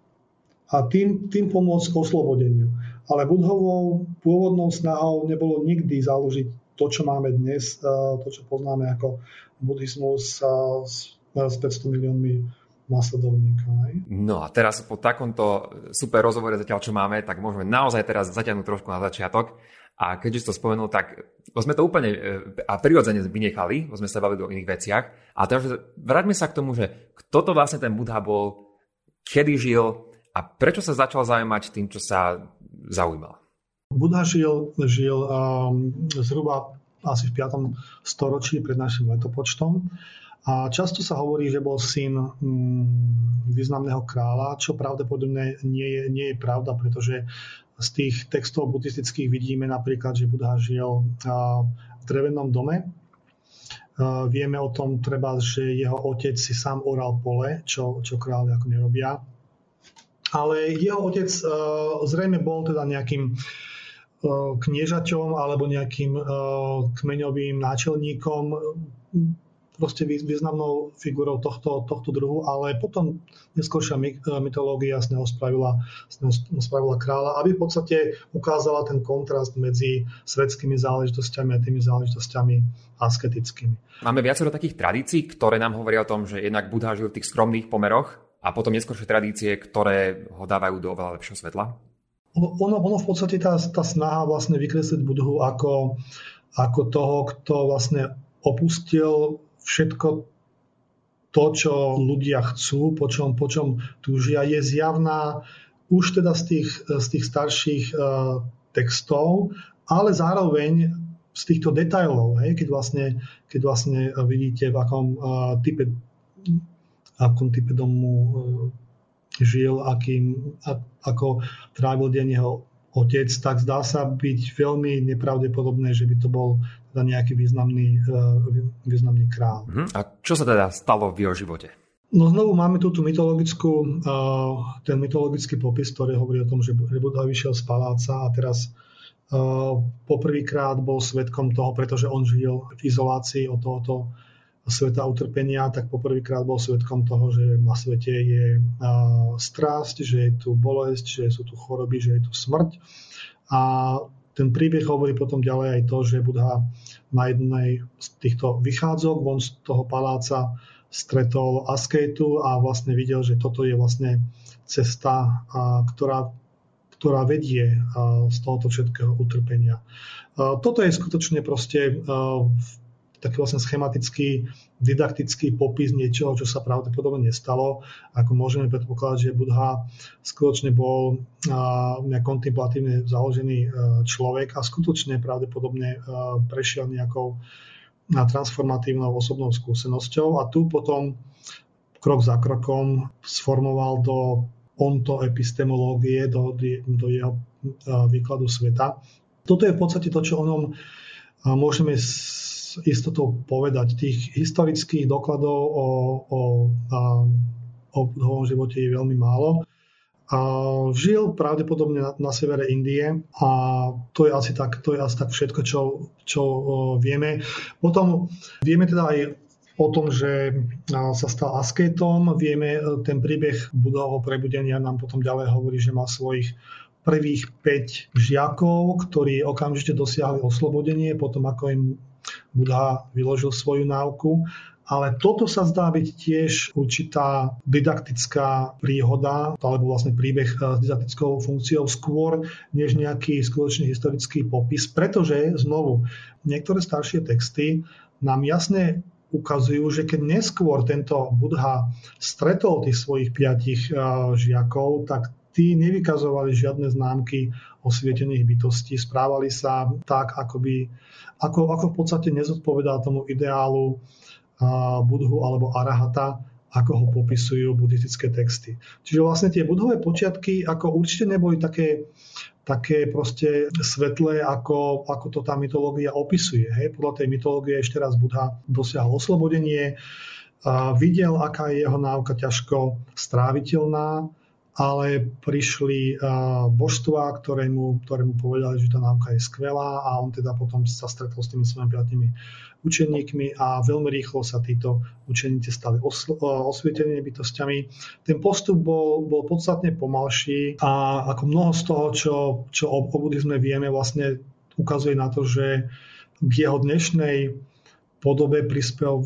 B: a tým, tým pomôcť k oslobodeniu. Ale Budhovou pôvodnou snahou nebolo nikdy založiť to, čo máme dnes, to, čo poznáme ako buddhizmus s 500 miliónmi následovníkov.
A: No a teraz po takomto super rozhovore zatiaľ, čo máme, tak môžeme naozaj teraz zaťahnuť trošku na začiatok. A keďže si to spomenul, tak sme to úplne e, a prirodzene vynechali, sme sa bavili o iných veciach. A teraz vráťme sa k tomu, že kto to vlastne ten Buddha bol, kedy žil a prečo sa začal zaujímať tým, čo sa zaujímal.
B: Buddha žil, žil um, zhruba asi v 5. storočí pred našim letopočtom a často sa hovorí, že bol syn mm, významného kráľa, čo pravdepodobne nie je, nie je pravda, pretože z tých textov buddhistických vidíme napríklad, že Buddha žil v drevenom dome. Vieme o tom treba, že jeho otec si sám oral pole, čo, čo kráľi ako nerobia. Ale jeho otec zrejme bol teda nejakým kniežaťom alebo nejakým kmeňovým náčelníkom proste významnou figurou tohto, tohto druhu, ale potom neskôršia mytológia z neho spravila, z neho spravila kráľa, aby v podstate ukázala ten kontrast medzi svetskými záležitosťami a tými záležitosťami asketickými.
A: Máme viacero takých tradícií, ktoré nám hovoria o tom, že jednak Buddha žil v tých skromných pomeroch a potom neskôršie tradície, ktoré ho dávajú do oveľa lepšieho svetla?
B: Ono, ono v podstate tá, tá snaha vlastne vykresliť Budhu ako, ako toho, kto vlastne opustil všetko to, čo ľudia chcú, po čom, po čom túžia, je zjavná už teda z tých, z tých starších uh, textov, ale zároveň z týchto detailov, hej, keď, vlastne, keď vlastne vidíte, v akom uh, type, akom type domu uh, žil, akým, a, ako trávil deň jeho otec, tak zdá sa byť veľmi nepravdepodobné, že by to bol teda nejaký významný, e, významný král.
A: Uh-huh. A čo sa teda stalo v jeho živote?
B: No znovu máme tu tú mytologickú, e, ten mytologický popis, ktorý hovorí o tom, že Buddha vyšiel z paláca a teraz e, poprvýkrát bol svetkom toho, pretože on žil v izolácii od tohoto sveta utrpenia, tak poprvýkrát bol svetkom toho, že na svete je strásť, že je tu bolesť, že sú tu choroby, že je tu smrť. A ten príbeh hovorí potom ďalej aj to, že Budha na jednej z týchto vychádzok von z toho paláca stretol askétu a vlastne videl, že toto je vlastne cesta, ktorá, ktorá vedie z tohoto všetkého utrpenia. Toto je skutočne proste taký vlastne schematický, didaktický popis niečoho, čo sa pravdepodobne nestalo. Ako môžeme predpokladať, že Budha skutočne bol nejak kontemplatívne založený e, človek a skutočne pravdepodobne e, prešiel nejakou transformatívnou osobnou skúsenosťou a tu potom krok za krokom sformoval do onto epistemológie, do, do jeho e, výkladu sveta. Toto je v podstate to, čo o ňom môžeme istotou povedať. Tých historických dokladov o, o, o, o živote je veľmi málo. A žil pravdepodobne na, na severe Indie a to je asi tak, to je asi tak všetko, čo, čo vieme. Potom vieme teda aj o tom, že sa stal asketom. Vieme, e, ten príbeh budového prebudenia nám potom ďalej hovorí, že má svojich prvých 5 žiakov, ktorí okamžite dosiahli oslobodenie, potom ako im Buddha vyložil svoju náuku. Ale toto sa zdá byť tiež určitá didaktická príhoda, alebo vlastne príbeh eh, s didaktickou funkciou skôr, než nejaký skutočný historický popis, pretože znovu niektoré staršie texty nám jasne ukazujú, že keď neskôr tento Budha stretol tých svojich piatich eh, žiakov, tak tí nevykazovali žiadne známky osvietených bytostí, správali sa tak, ako by ako, ako v podstate nezodpovedá tomu ideálu budhu alebo arahata, ako ho popisujú buddhistické texty. Čiže vlastne tie budhové počiatky ako určite neboli také, také proste svetlé, ako, ako to tá mytológia opisuje. Hej? Podľa tej mytológie ešte raz Budha dosiahol oslobodenie, a videl, aká je jeho náuka ťažko stráviteľná ale prišli božstva, ktorému, ktorému povedali, že tá náuka je skvelá a on teda potom sa stretol s tými svojimi piatými učeníkmi a veľmi rýchlo sa títo učeníci stali osl- osvietenými bytostiami. Ten postup bol, bol podstatne pomalší a ako mnoho z toho, čo, čo o, o buddhizme vieme, vlastne ukazuje na to, že k jeho dnešnej podobe prispelo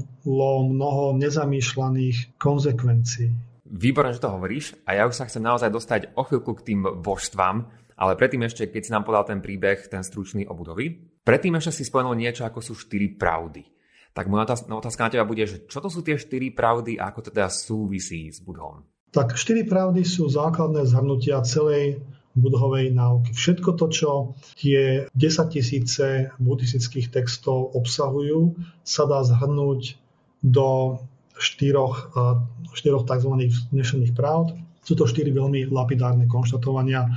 B: mnoho nezamýšľaných konsekvencií
A: Výborné, že to hovoríš a ja už sa chcem naozaj dostať o chvíľku k tým božstvám, ale predtým ešte, keď si nám podal ten príbeh, ten stručný o budovy, predtým ešte si spomenul niečo, ako sú štyri pravdy. Tak moja otázka na teba bude, že čo to sú tie štyri pravdy a ako to teda súvisí s Budhom?
B: Tak štyri pravdy sú základné zhrnutia celej budhovej náuky. Všetko to, čo tie 10 tisíce buddhistických textov obsahujú, sa dá zhrnúť do štyroch, štyroch tzv. dnešných pravd. Sú to štyri veľmi lapidárne konštatovania.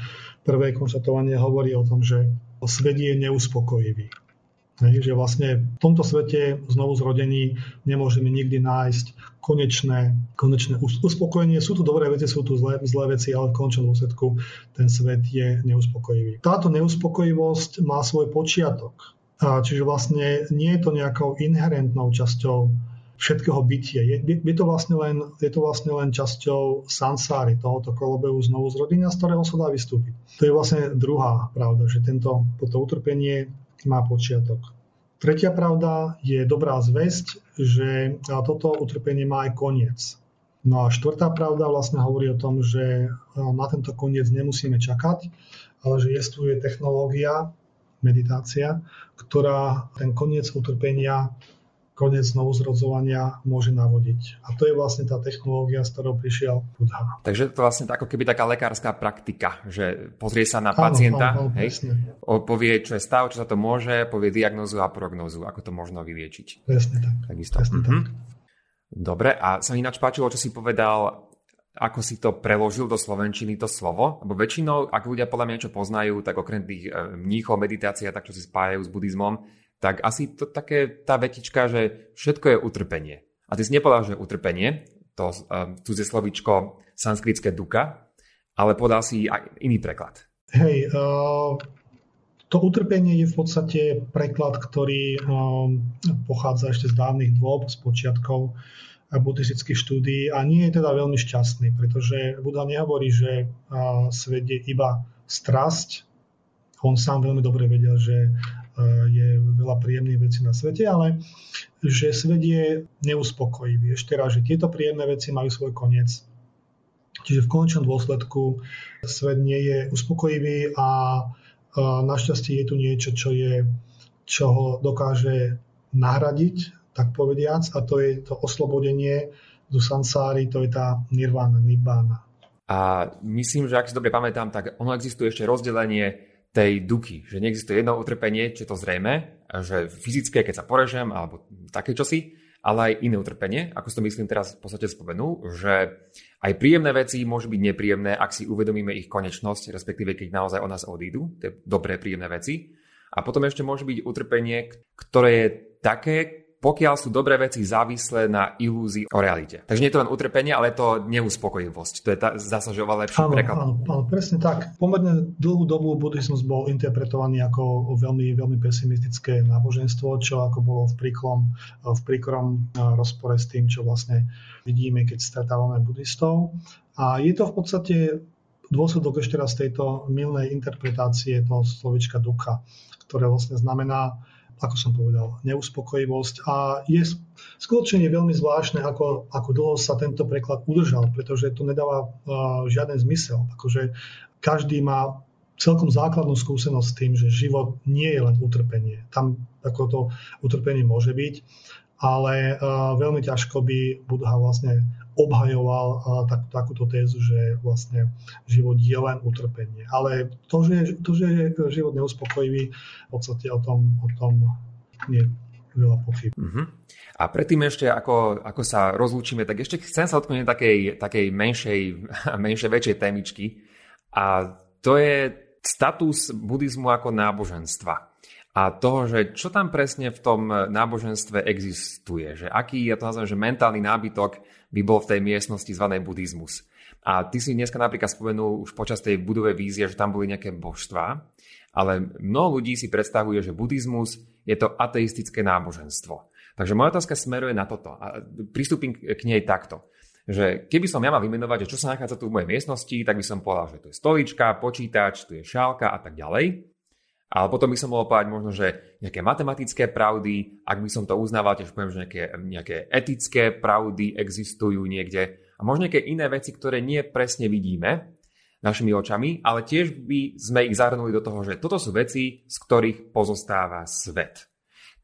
B: Prvé konštatovanie hovorí o tom, že svet je neuspokojivý. Hej, že vlastne v tomto svete znovu zrodení nemôžeme nikdy nájsť konečné, konečné uspokojenie. Sú tu dobré veci, sú tu zlé, zlé veci, ale v končnom dôsledku ten svet je neuspokojivý. Táto neuspokojivosť má svoj počiatok. Čiže vlastne nie je to nejakou inherentnou časťou všetkého bytia. Je, je, to vlastne len, je to vlastne len časťou sansáry, tohoto kolobehu znovu zrodenia, z ktorého sa dá vystúpiť. To je vlastne druhá pravda, že tento, toto utrpenie má počiatok. Tretia pravda je dobrá zväzť, že toto utrpenie má aj koniec. No a štvrtá pravda vlastne hovorí o tom, že na tento koniec nemusíme čakať, ale že existuje technológia, meditácia, ktorá ten koniec utrpenia koniec znovuzrodzovania môže navodiť. A to je vlastne tá technológia, s ktorou prišiel Buddha.
A: Takže to je vlastne ako keby taká lekárska praktika, že pozrie sa na pacienta, áno, áno, hej, povie, čo je stav, čo sa to môže, povie diagnozu a prognózu, ako to možno vyliečiť.
B: Presne tak.
A: Takisto. Presne mhm. tak. Dobre, a sa mi ináč páčilo, čo si povedal, ako si to preložil do slovenčiny to slovo, lebo väčšinou, ak ľudia podľa mňa niečo poznajú, tak okrem tých eh, mníchov, meditácia, tak čo si spájajú s buddhizmom, tak asi to také tá vetička, že všetko je utrpenie. A ty si nepovedal, že utrpenie, to um, cudzie slovíčko sanskritské duka, ale podal si aj iný preklad.
B: Hej, uh, to utrpenie je v podstate preklad, ktorý um, pochádza ešte z dávnych dôb, z počiatkov buddhistických štúdií a nie je teda veľmi šťastný, pretože Buddha nehovorí, že uh, svet je iba strasť, on sám veľmi dobre vedel, že je veľa príjemných vecí na svete, ale že svet je neuspokojivý. Ešte raz, že tieto príjemné veci majú svoj koniec. Čiže v konečnom dôsledku svet nie je uspokojivý a našťastie je tu niečo, čo, je, čo ho dokáže nahradiť, tak povediac, a to je to oslobodenie do sansáry, to je tá nirvana, nibbana.
A: A myslím, že ak si dobre pamätám, tak ono existuje ešte rozdelenie tej duky, že neexistuje jedno utrpenie, či je to zrejme, že fyzické, keď sa porežem, alebo také čosi, ale aj iné utrpenie, ako si to myslím teraz v podstate spomenul, že aj príjemné veci môžu byť nepríjemné, ak si uvedomíme ich konečnosť, respektíve keď naozaj o nás odídu, tie dobré príjemné veci. A potom ešte môže byť utrpenie, ktoré je také, pokiaľ sú dobré veci závislé na ilúzii o realite. Takže nie je to len utrpenie, ale je to neuspokojivosť. To je tá, zase, že oveľa lepší áno, preklad.
B: Áno, áno, presne tak. Pomerne dlhú dobu buddhizmus bol interpretovaný ako veľmi, veľmi pesimistické náboženstvo, čo ako bolo v príklom, v príkrom rozpore s tým, čo vlastne vidíme, keď stretávame buddhistov. A je to v podstate dôsledok ešte raz tejto milnej interpretácie toho slovička ducha, ktoré vlastne znamená ako som povedal, neuspokojivosť. A je skutočne veľmi zvláštne, ako, ako dlho sa tento preklad udržal, pretože to nedáva uh, žiaden zmysel. Akože každý má celkom základnú skúsenosť s tým, že život nie je len utrpenie. Tam ako to utrpenie môže byť, ale uh, veľmi ťažko by Budha vlastne obhajoval tak, takúto tézu, že vlastne život je len utrpenie. Ale to, že, to, že je život neuspokojivý, v podstate o tom, o tom nie veľa pochyb. Uh-huh.
A: A predtým ešte, ako, ako sa rozlúčime, tak ešte chcem sa odknúť takej, takej menšej, [LAUGHS] menšej, väčšej témičky. A to je status buddhizmu ako náboženstva a toho, že čo tam presne v tom náboženstve existuje, že aký, ja to nazvem, že mentálny nábytok by bol v tej miestnosti zvanej buddhizmus. A ty si dneska napríklad spomenul už počas tej budove vízie, že tam boli nejaké božstva, ale mnoho ľudí si predstavuje, že buddhizmus je to ateistické náboženstvo. Takže moja otázka smeruje na toto a pristúpim k nej takto. Že keby som ja mal vymenovať, že čo sa nachádza tu v mojej miestnosti, tak by som povedal, že to je stolička, počítač, tu je šálka a tak ďalej. Ale potom by som mohol povedať možno, že nejaké matematické pravdy, ak by som to uznával, tiež poviem, že nejaké, nejaké etické pravdy existujú niekde a možno nejaké iné veci, ktoré nie presne vidíme našimi očami, ale tiež by sme ich zahrnuli do toho, že toto sú veci, z ktorých pozostáva svet.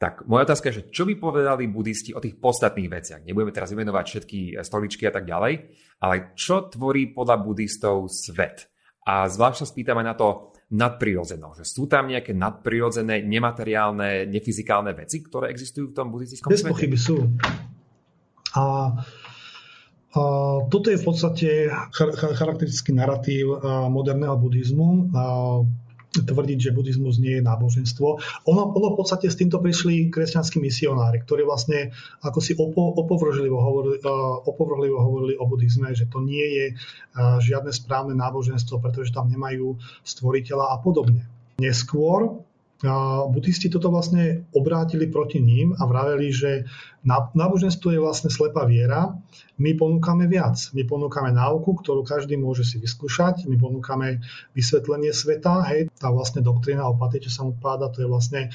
A: Tak moja otázka je, že čo by povedali budisti o tých podstatných veciach? Nebudeme teraz vymenovať všetky stoličky a tak ďalej, ale čo tvorí podľa budistov svet? A zvlášť sa spýtam aj na to, nadprirodzenou. Že sú tam nejaké nadprirodzené, nemateriálne, nefyzikálne veci, ktoré existujú v tom buddhistickom
B: Bez svete? pochyby sú. A, a toto je v podstate charakteristický narratív moderného buddhizmu. A, tvrdiť, že buddhizmus nie je náboženstvo. Ono, ono v podstate s týmto prišli kresťanskí misionári, ktorí vlastne ako si opo, opovrhlivo, hovorili, uh, opovrhlivo hovorili o buddhizme, že to nie je uh, žiadne správne náboženstvo, pretože tam nemajú stvoriteľa a podobne. Neskôr buddhisti toto vlastne obrátili proti ním a vraveli, že náboženstvo je vlastne slepá viera, my ponúkame viac. My ponúkame náuku, ktorú každý môže si vyskúšať, my ponúkame vysvetlenie sveta, hej, tá vlastne doktrína o patete páda, to je vlastne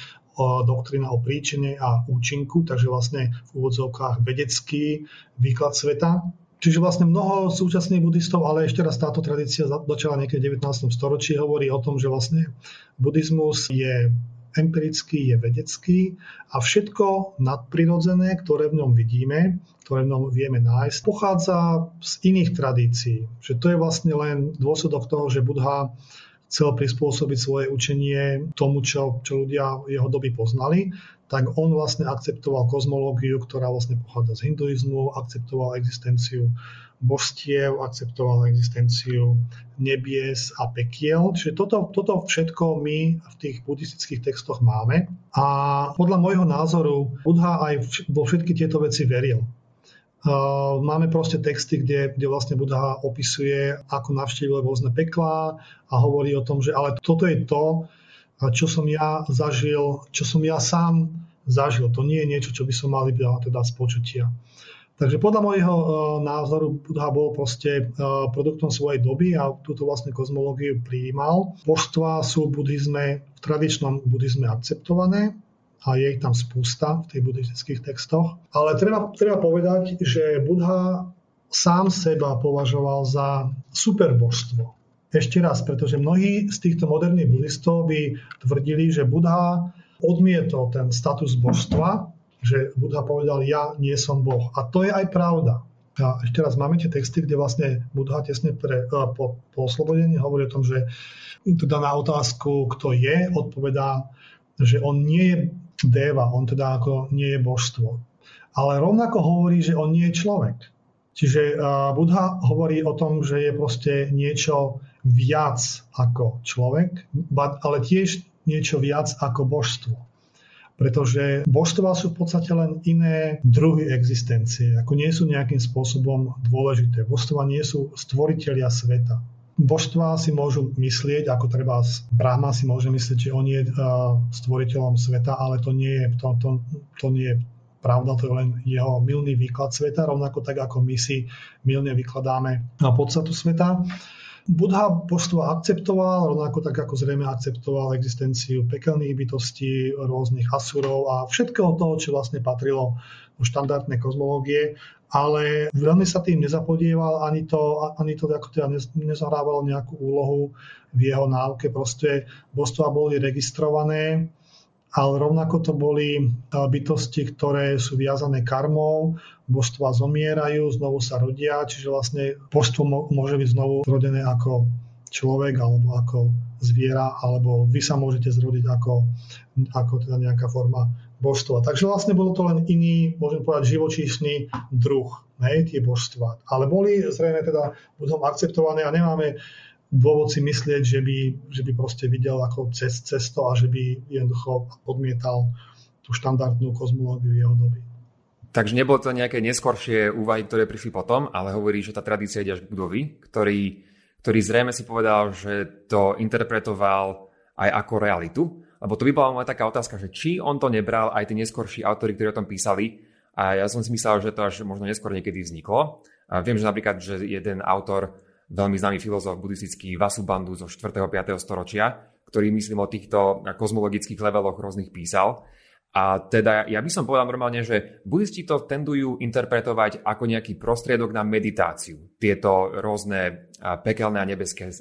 B: doktrína o príčine a účinku, takže vlastne v úvodzovkách vedecký výklad sveta, Čiže vlastne mnoho súčasných buddhistov, ale ešte raz táto tradícia začala niekedy v 19. storočí, hovorí o tom, že vlastne buddhizmus je empirický, je vedecký a všetko nadprirodzené, ktoré v ňom vidíme, ktoré v ňom vieme nájsť, pochádza z iných tradícií. Že to je vlastne len dôsledok toho, že Buddha chcel prispôsobiť svoje učenie tomu, čo, čo ľudia jeho doby poznali tak on vlastne akceptoval kozmológiu, ktorá vlastne pochádza z hinduizmu, akceptoval existenciu božstiev, akceptoval existenciu nebies a pekiel. Čiže toto, toto všetko my v tých buddhistických textoch máme. A podľa môjho názoru Buddha aj vo všetky tieto veci veril. Máme proste texty, kde, kde vlastne Buddha opisuje, ako navštívil rôzne peklá a hovorí o tom, že ale toto je to, čo som ja zažil, čo som ja sám zažil. To nie je niečo, čo by som mal iba teda z počutia. Takže podľa môjho e, názoru Buddha bol proste e, produktom svojej doby a túto vlastne kozmológiu prijímal. Božstva sú v buddhizme, v tradičnom buddhizme akceptované a je ich tam spústa v tých buddhistických textoch. Ale treba, treba povedať, že Buddha sám seba považoval za superbožstvo. Ešte raz, pretože mnohí z týchto moderných buddhistov by tvrdili, že Buddha odmietol ten status božstva, že Buddha povedal, ja nie som Boh. A to je aj pravda. A ešte raz, máme tie texty, kde vlastne Buddha tesne pre, po, po oslobodení hovorí o tom, že teda na otázku, kto je, odpovedá, že on nie je deva, on teda ako nie je božstvo. Ale rovnako hovorí, že on nie je človek. Čiže Buddha hovorí o tom, že je proste niečo viac ako človek, ale tiež niečo viac ako božstvo. Pretože božstva sú v podstate len iné druhy existencie, ako nie sú nejakým spôsobom dôležité. Božstva nie sú stvoriteľia sveta. Božstva si môžu myslieť, ako treba Brahma si môže myslieť, že on je stvoriteľom sveta, ale to nie je, to, to, to nie je pravda, to je len jeho milný výklad sveta, rovnako tak ako my si milne vykladáme podstatu sveta. Buddha božstvo akceptoval, rovnako tak ako zrejme akceptoval existenciu pekelných bytostí, rôznych asurov a všetkého toho, čo vlastne patrilo do štandardnej kozmológie, ale veľmi sa tým nezapodieval, ani to, ani to ako teda nezahrávalo nejakú úlohu v jeho náuke. Proste božstva boli registrované, ale rovnako to boli e, bytosti, ktoré sú viazané karmou, božstva zomierajú, znovu sa rodia, čiže vlastne božstvo môže byť znovu zrodené ako človek alebo ako zviera, alebo vy sa môžete zrodiť ako, ako teda nejaká forma božstva. Takže vlastne bolo to len iný, môžem povedať, živočíšny druh, hej, tie božstva. Ale boli zrejme teda potom akceptované a nemáme dôvod si myslieť, že by, že by proste videl ako cez cesto a že by jednoducho odmietal tú štandardnú kozmológiu jeho doby.
A: Takže nebolo to nejaké neskoršie úvahy, ktoré prišli potom, ale hovorí, že tá tradícia ide až k budovi, ktorý, ktorý zrejme si povedal, že to interpretoval aj ako realitu. Lebo to by bola moja taká otázka, že či on to nebral aj tí neskorší autory, ktorí o tom písali. A ja som si myslel, že to až možno neskôr niekedy vzniklo. A viem, že napríklad, že jeden autor, veľmi známy filozof buddhistický Vasubandhu zo 4. 5. storočia, ktorý myslím o týchto kozmologických leveloch rôznych písal, a teda ja by som povedal normálne, že buddhisti to tendujú interpretovať ako nejaký prostriedok na meditáciu, tieto rôzne pekelné a nebeské e,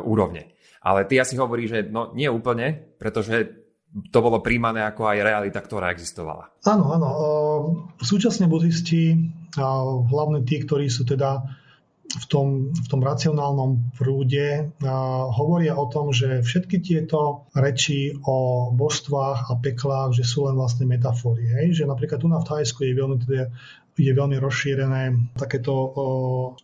A: úrovne. Ale ty asi hovorí, že no nie úplne, pretože to bolo príjmané ako aj realita, ktorá existovala.
B: Áno, áno. Súčasne buddhisti, hlavne tí, ktorí sú teda v tom, v tom racionálnom prúde hovoria o tom, že všetky tieto reči o božstvách a peklách, že sú len vlastne metafory. Hej? Že napríklad tu na v Thajsku je veľmi, teda, je veľmi rozšírené takéto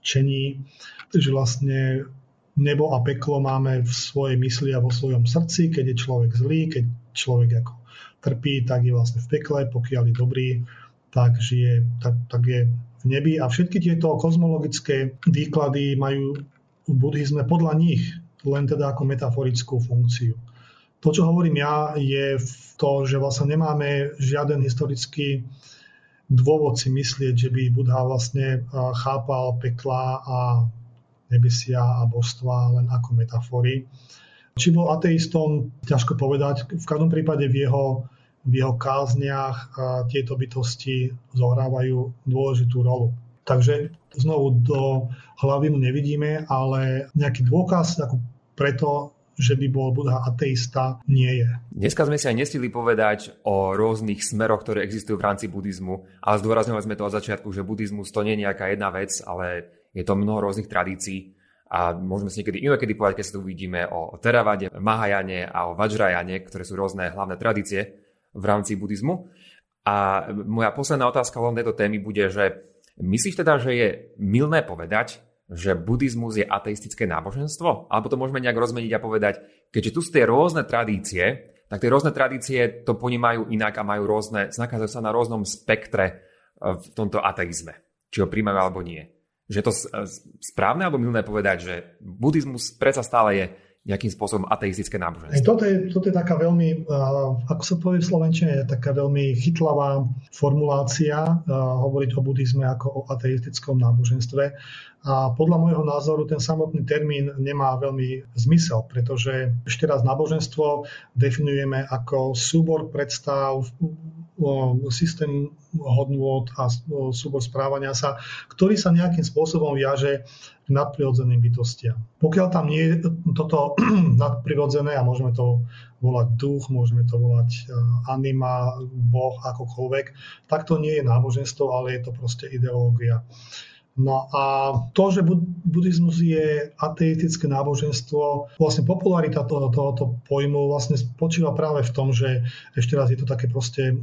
B: čení, že vlastne nebo a peklo máme v svojej mysli a vo svojom srdci, keď je človek zlý, keď človek ako trpí, tak je vlastne v pekle, pokiaľ je dobrý, tak, žije, tak, tak je v nebi a všetky tieto kozmologické výklady majú v buddhizme podľa nich len teda ako metaforickú funkciu. To, čo hovorím ja, je to, že vlastne nemáme žiaden historický dôvod si myslieť, že by Buddha vlastne chápal pekla a nebesia a božstva len ako metafory. Či bol ateistom, ťažko povedať. V každom prípade v jeho v jeho kázniach tieto bytosti zohrávajú dôležitú rolu. Takže znovu do hlavy mu nevidíme, ale nejaký dôkaz ako preto, že by bol Buddha ateista, nie je.
A: Dneska sme si aj nestili povedať o rôznych smeroch, ktoré existujú v rámci buddhizmu, ale zdôrazňovali sme to od začiatku, že buddhizmus to nie je nejaká jedna vec, ale je to mnoho rôznych tradícií a môžeme si niekedy inokedy povedať, keď sa tu uvidíme o Teravade, Mahajane a o Vajrayane, ktoré sú rôzne hlavné tradície v rámci buddhizmu. A moja posledná otázka len tejto témy bude, že myslíš teda, že je milné povedať, že buddhizmus je ateistické náboženstvo? Alebo to môžeme nejak rozmeniť a povedať, keďže tu sú tie rôzne tradície, tak tie rôzne tradície to ponímajú inak a majú rôzne, znakazujú sa na rôznom spektre e, v tomto ateizme. Či ho príjmajú alebo nie. Že to správne alebo milné povedať, že buddhizmus predsa stále je nejakým spôsobom ateistické náboženstvo.
B: Toto je, toto je taká veľmi, ako sa povie v Slovenčine, taká veľmi chytlavá formulácia hovoriť o buddhizme ako o ateistickom náboženstve. A podľa môjho názoru ten samotný termín nemá veľmi zmysel, pretože ešte raz náboženstvo definujeme ako súbor predstav, systém hodnôt a súbor správania sa, ktorý sa nejakým spôsobom viaže k nadprirodzeným bytostiam. Pokiaľ tam nie je toto [CLEARS THROAT] nadprirodzené, a môžeme to volať duch, môžeme to volať e, anima, boh, akokoľvek, tak to nie je náboženstvo, ale je to proste ideológia. No a to, že buddhizmus je ateistické náboženstvo, vlastne popularita tohoto, tohoto pojmu vlastne spočíva práve v tom, že ešte raz je to také proste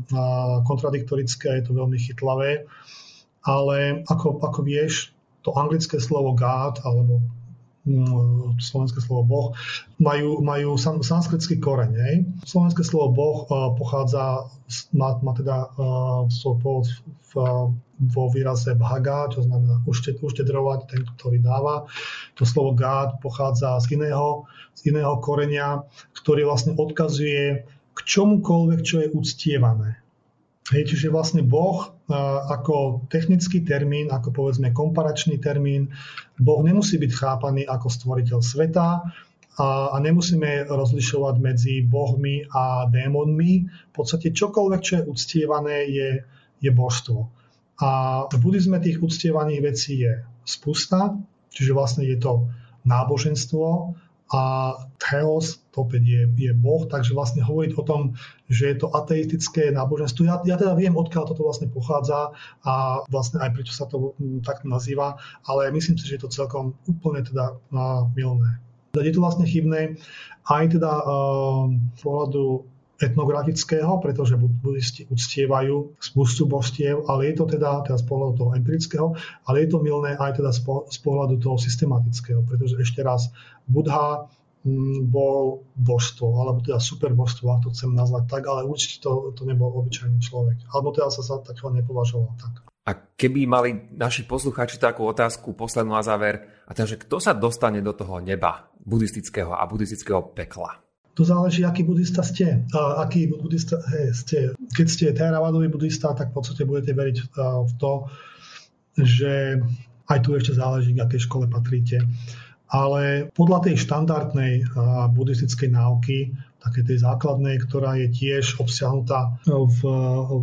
B: kontradiktorické je to veľmi chytlavé. Ale ako, ako vieš, to anglické slovo God alebo slovenské slovo Boh, majú, majú sanskritský koreň. Hej. Slovenské slovo Boh pochádza, má, má teda uh, svoj pôvod v, vo výraze bhaga, čo znamená uštedrovať, ten, ktorý dáva. To slovo God pochádza z iného, z iného korenia, ktorý vlastne odkazuje k čomukoľvek, čo je uctievané. Hej, čiže vlastne Boh ako technický termín, ako povedzme komparačný termín, Boh nemusí byť chápaný ako stvoriteľ sveta a, a nemusíme rozlišovať medzi bohmi a démonmi. V podstate čokoľvek, čo je uctievané, je, je božstvo. A v buddhizme tých uctievaných vecí je spusta, čiže vlastne je to náboženstvo a theos, to opäť je, je Boh, takže vlastne hovoriť o tom, že je to ateistické náboženstvo. Ja, ja teda viem, odkiaľ toto vlastne pochádza a vlastne aj prečo sa to mm, takto nazýva, ale myslím si, že je to celkom úplne teda uh, milné. Je to vlastne chybné aj teda uh, pohľadu etnografického, pretože buddhisti uctievajú spustu božstiev, ale je to teda, teda z pohľadu toho empirického, ale je to milné aj teda z pohľadu toho systematického, pretože ešte raz, Budha mm, bol božstvo, alebo teda super božstvo, ak to chcem nazvať tak, ale určite to, to nebol obyčajný človek. Alebo teda sa za takého nepovažoval tak.
A: A keby mali naši poslucháči takú otázku poslednú na záver, a teda, že kto sa dostane do toho neba buddhistického a buddhistického pekla?
B: To záleží, aký buddhista ste. A aký buddhista hej, ste. Keď ste Theravadový buddhista, tak v podstate budete veriť v to, že aj tu ešte záleží, k akej škole patríte. Ale podľa tej štandardnej buddhistickej náuky, také tej základnej, ktorá je tiež obsiahnutá v,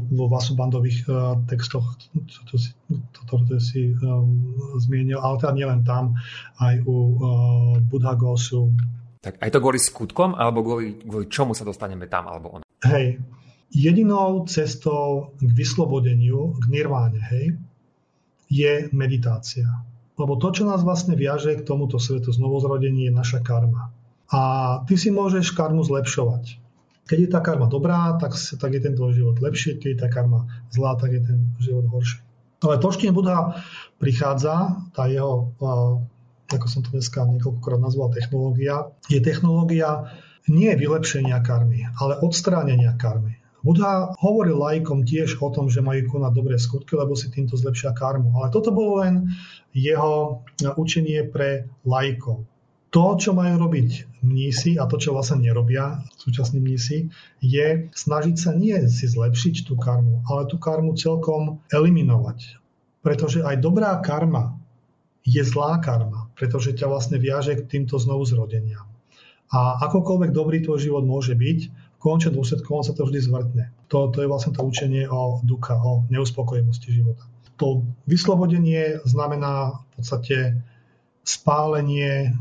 B: vo vasubandových textoch, to, to, to, to si um, zmienil, ale teda nielen tam, aj u uh, Buddhagosu,
A: tak aj to kvôli skutkom, alebo kvôli, kvôli čomu sa dostaneme tam, alebo on?
B: Hej, jedinou cestou k vyslobodeniu, k nirváne, hej, je meditácia. Lebo to, čo nás vlastne viaže k tomuto svetu znovuzrodení, je naša karma. A ty si môžeš karmu zlepšovať. Keď je tá karma dobrá, tak, tak je ten tvoj život lepší, keď je tá karma zlá, tak je ten život horší. Ale to, kým Buddha prichádza, tá jeho ako som to dneska niekoľkokrát nazval technológia, je technológia nie vylepšenia karmy, ale odstránenia karmy. Buddha hovoril lajkom tiež o tom, že majú konať dobré skutky, lebo si týmto zlepšia karmu. Ale toto bolo len jeho učenie pre lajkov. To, čo majú robiť mnísi a to, čo vlastne nerobia súčasní mnísi, je snažiť sa nie si zlepšiť tú karmu, ale tú karmu celkom eliminovať. Pretože aj dobrá karma je zlá karma, pretože ťa vlastne viaže k týmto znovu zrodeniam. A akokoľvek dobrý tvoj život môže byť, v končnom dôsledku on sa to vždy zvrtne. To, to je vlastne to učenie o ducha, o neuspokojivosti života. To vyslobodenie znamená v podstate spálenie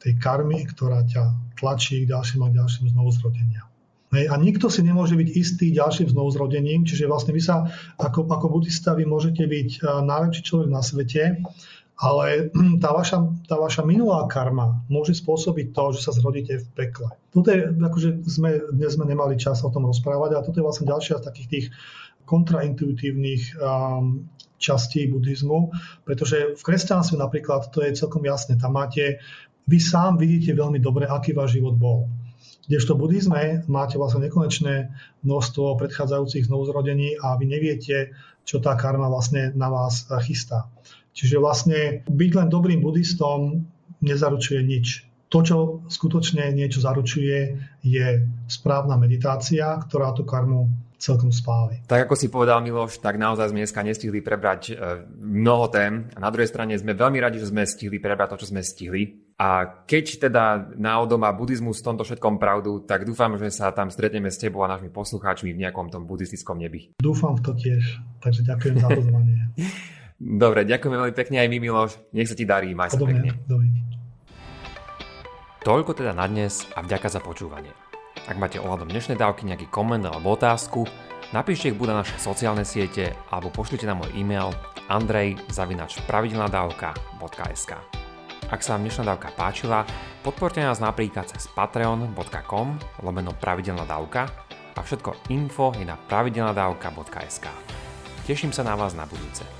B: tej karmy, ktorá ťa tlačí k ďalším a ďalším znovuzrodeniam. A nikto si nemôže byť istý ďalším znovuzrodením, čiže vlastne vy sa ako, ako buddhista vy môžete byť najlepší človek na svete, ale [CLEARS THROAT] tá vaša, tá vaša minulá karma môže spôsobiť to, že sa zrodíte v pekle. Toto je, akože sme, dnes sme nemali čas o tom rozprávať, a toto je vlastne ďalšia z takých tých kontraintuitívnych um, častí buddhizmu, pretože v kresťanstve napríklad to je celkom jasné. Tam máte, vy sám vidíte veľmi dobre, aký váš život bol. Kdežto v buddhizme máte vlastne nekonečné množstvo predchádzajúcich znovuzrodení a vy neviete, čo tá karma vlastne na vás chystá. Čiže vlastne byť len dobrým buddhistom nezaručuje nič. To, čo skutočne niečo zaručuje, je správna meditácia, ktorá tú karmu celkom spáli.
A: Tak ako si povedal Miloš, tak naozaj sme dneska nestihli prebrať e, mnoho tém a na druhej strane sme veľmi radi, že sme stihli prebrať to, čo sme stihli. A keď teda náhodou má buddhizmus v tomto všetkom pravdu, tak dúfam, že sa tam stretneme s tebou a našimi poslucháčmi v nejakom tom buddhistickom nebi.
B: Dúfam v to tiež, takže ďakujem za pozvanie. [LAUGHS]
A: Dobre, ďakujeme veľmi pekne aj my, Miloš. Nech sa ti darí, maj sa
B: Podobne,
A: pekne.
B: Dovidenia.
A: Toľko teda na dnes a vďaka za počúvanie. Ak máte ohľadom dnešnej dávky nejaký koment alebo otázku, napíšte ich buď na naše sociálne siete alebo pošlite na môj e-mail andrej.pravidelnadavka.sk Ak sa vám dnešná dávka páčila, podporte nás napríklad cez patreon.com lomeno pravidelná dávka a všetko info je na pravidelnadavka.sk Teším sa na vás na budúce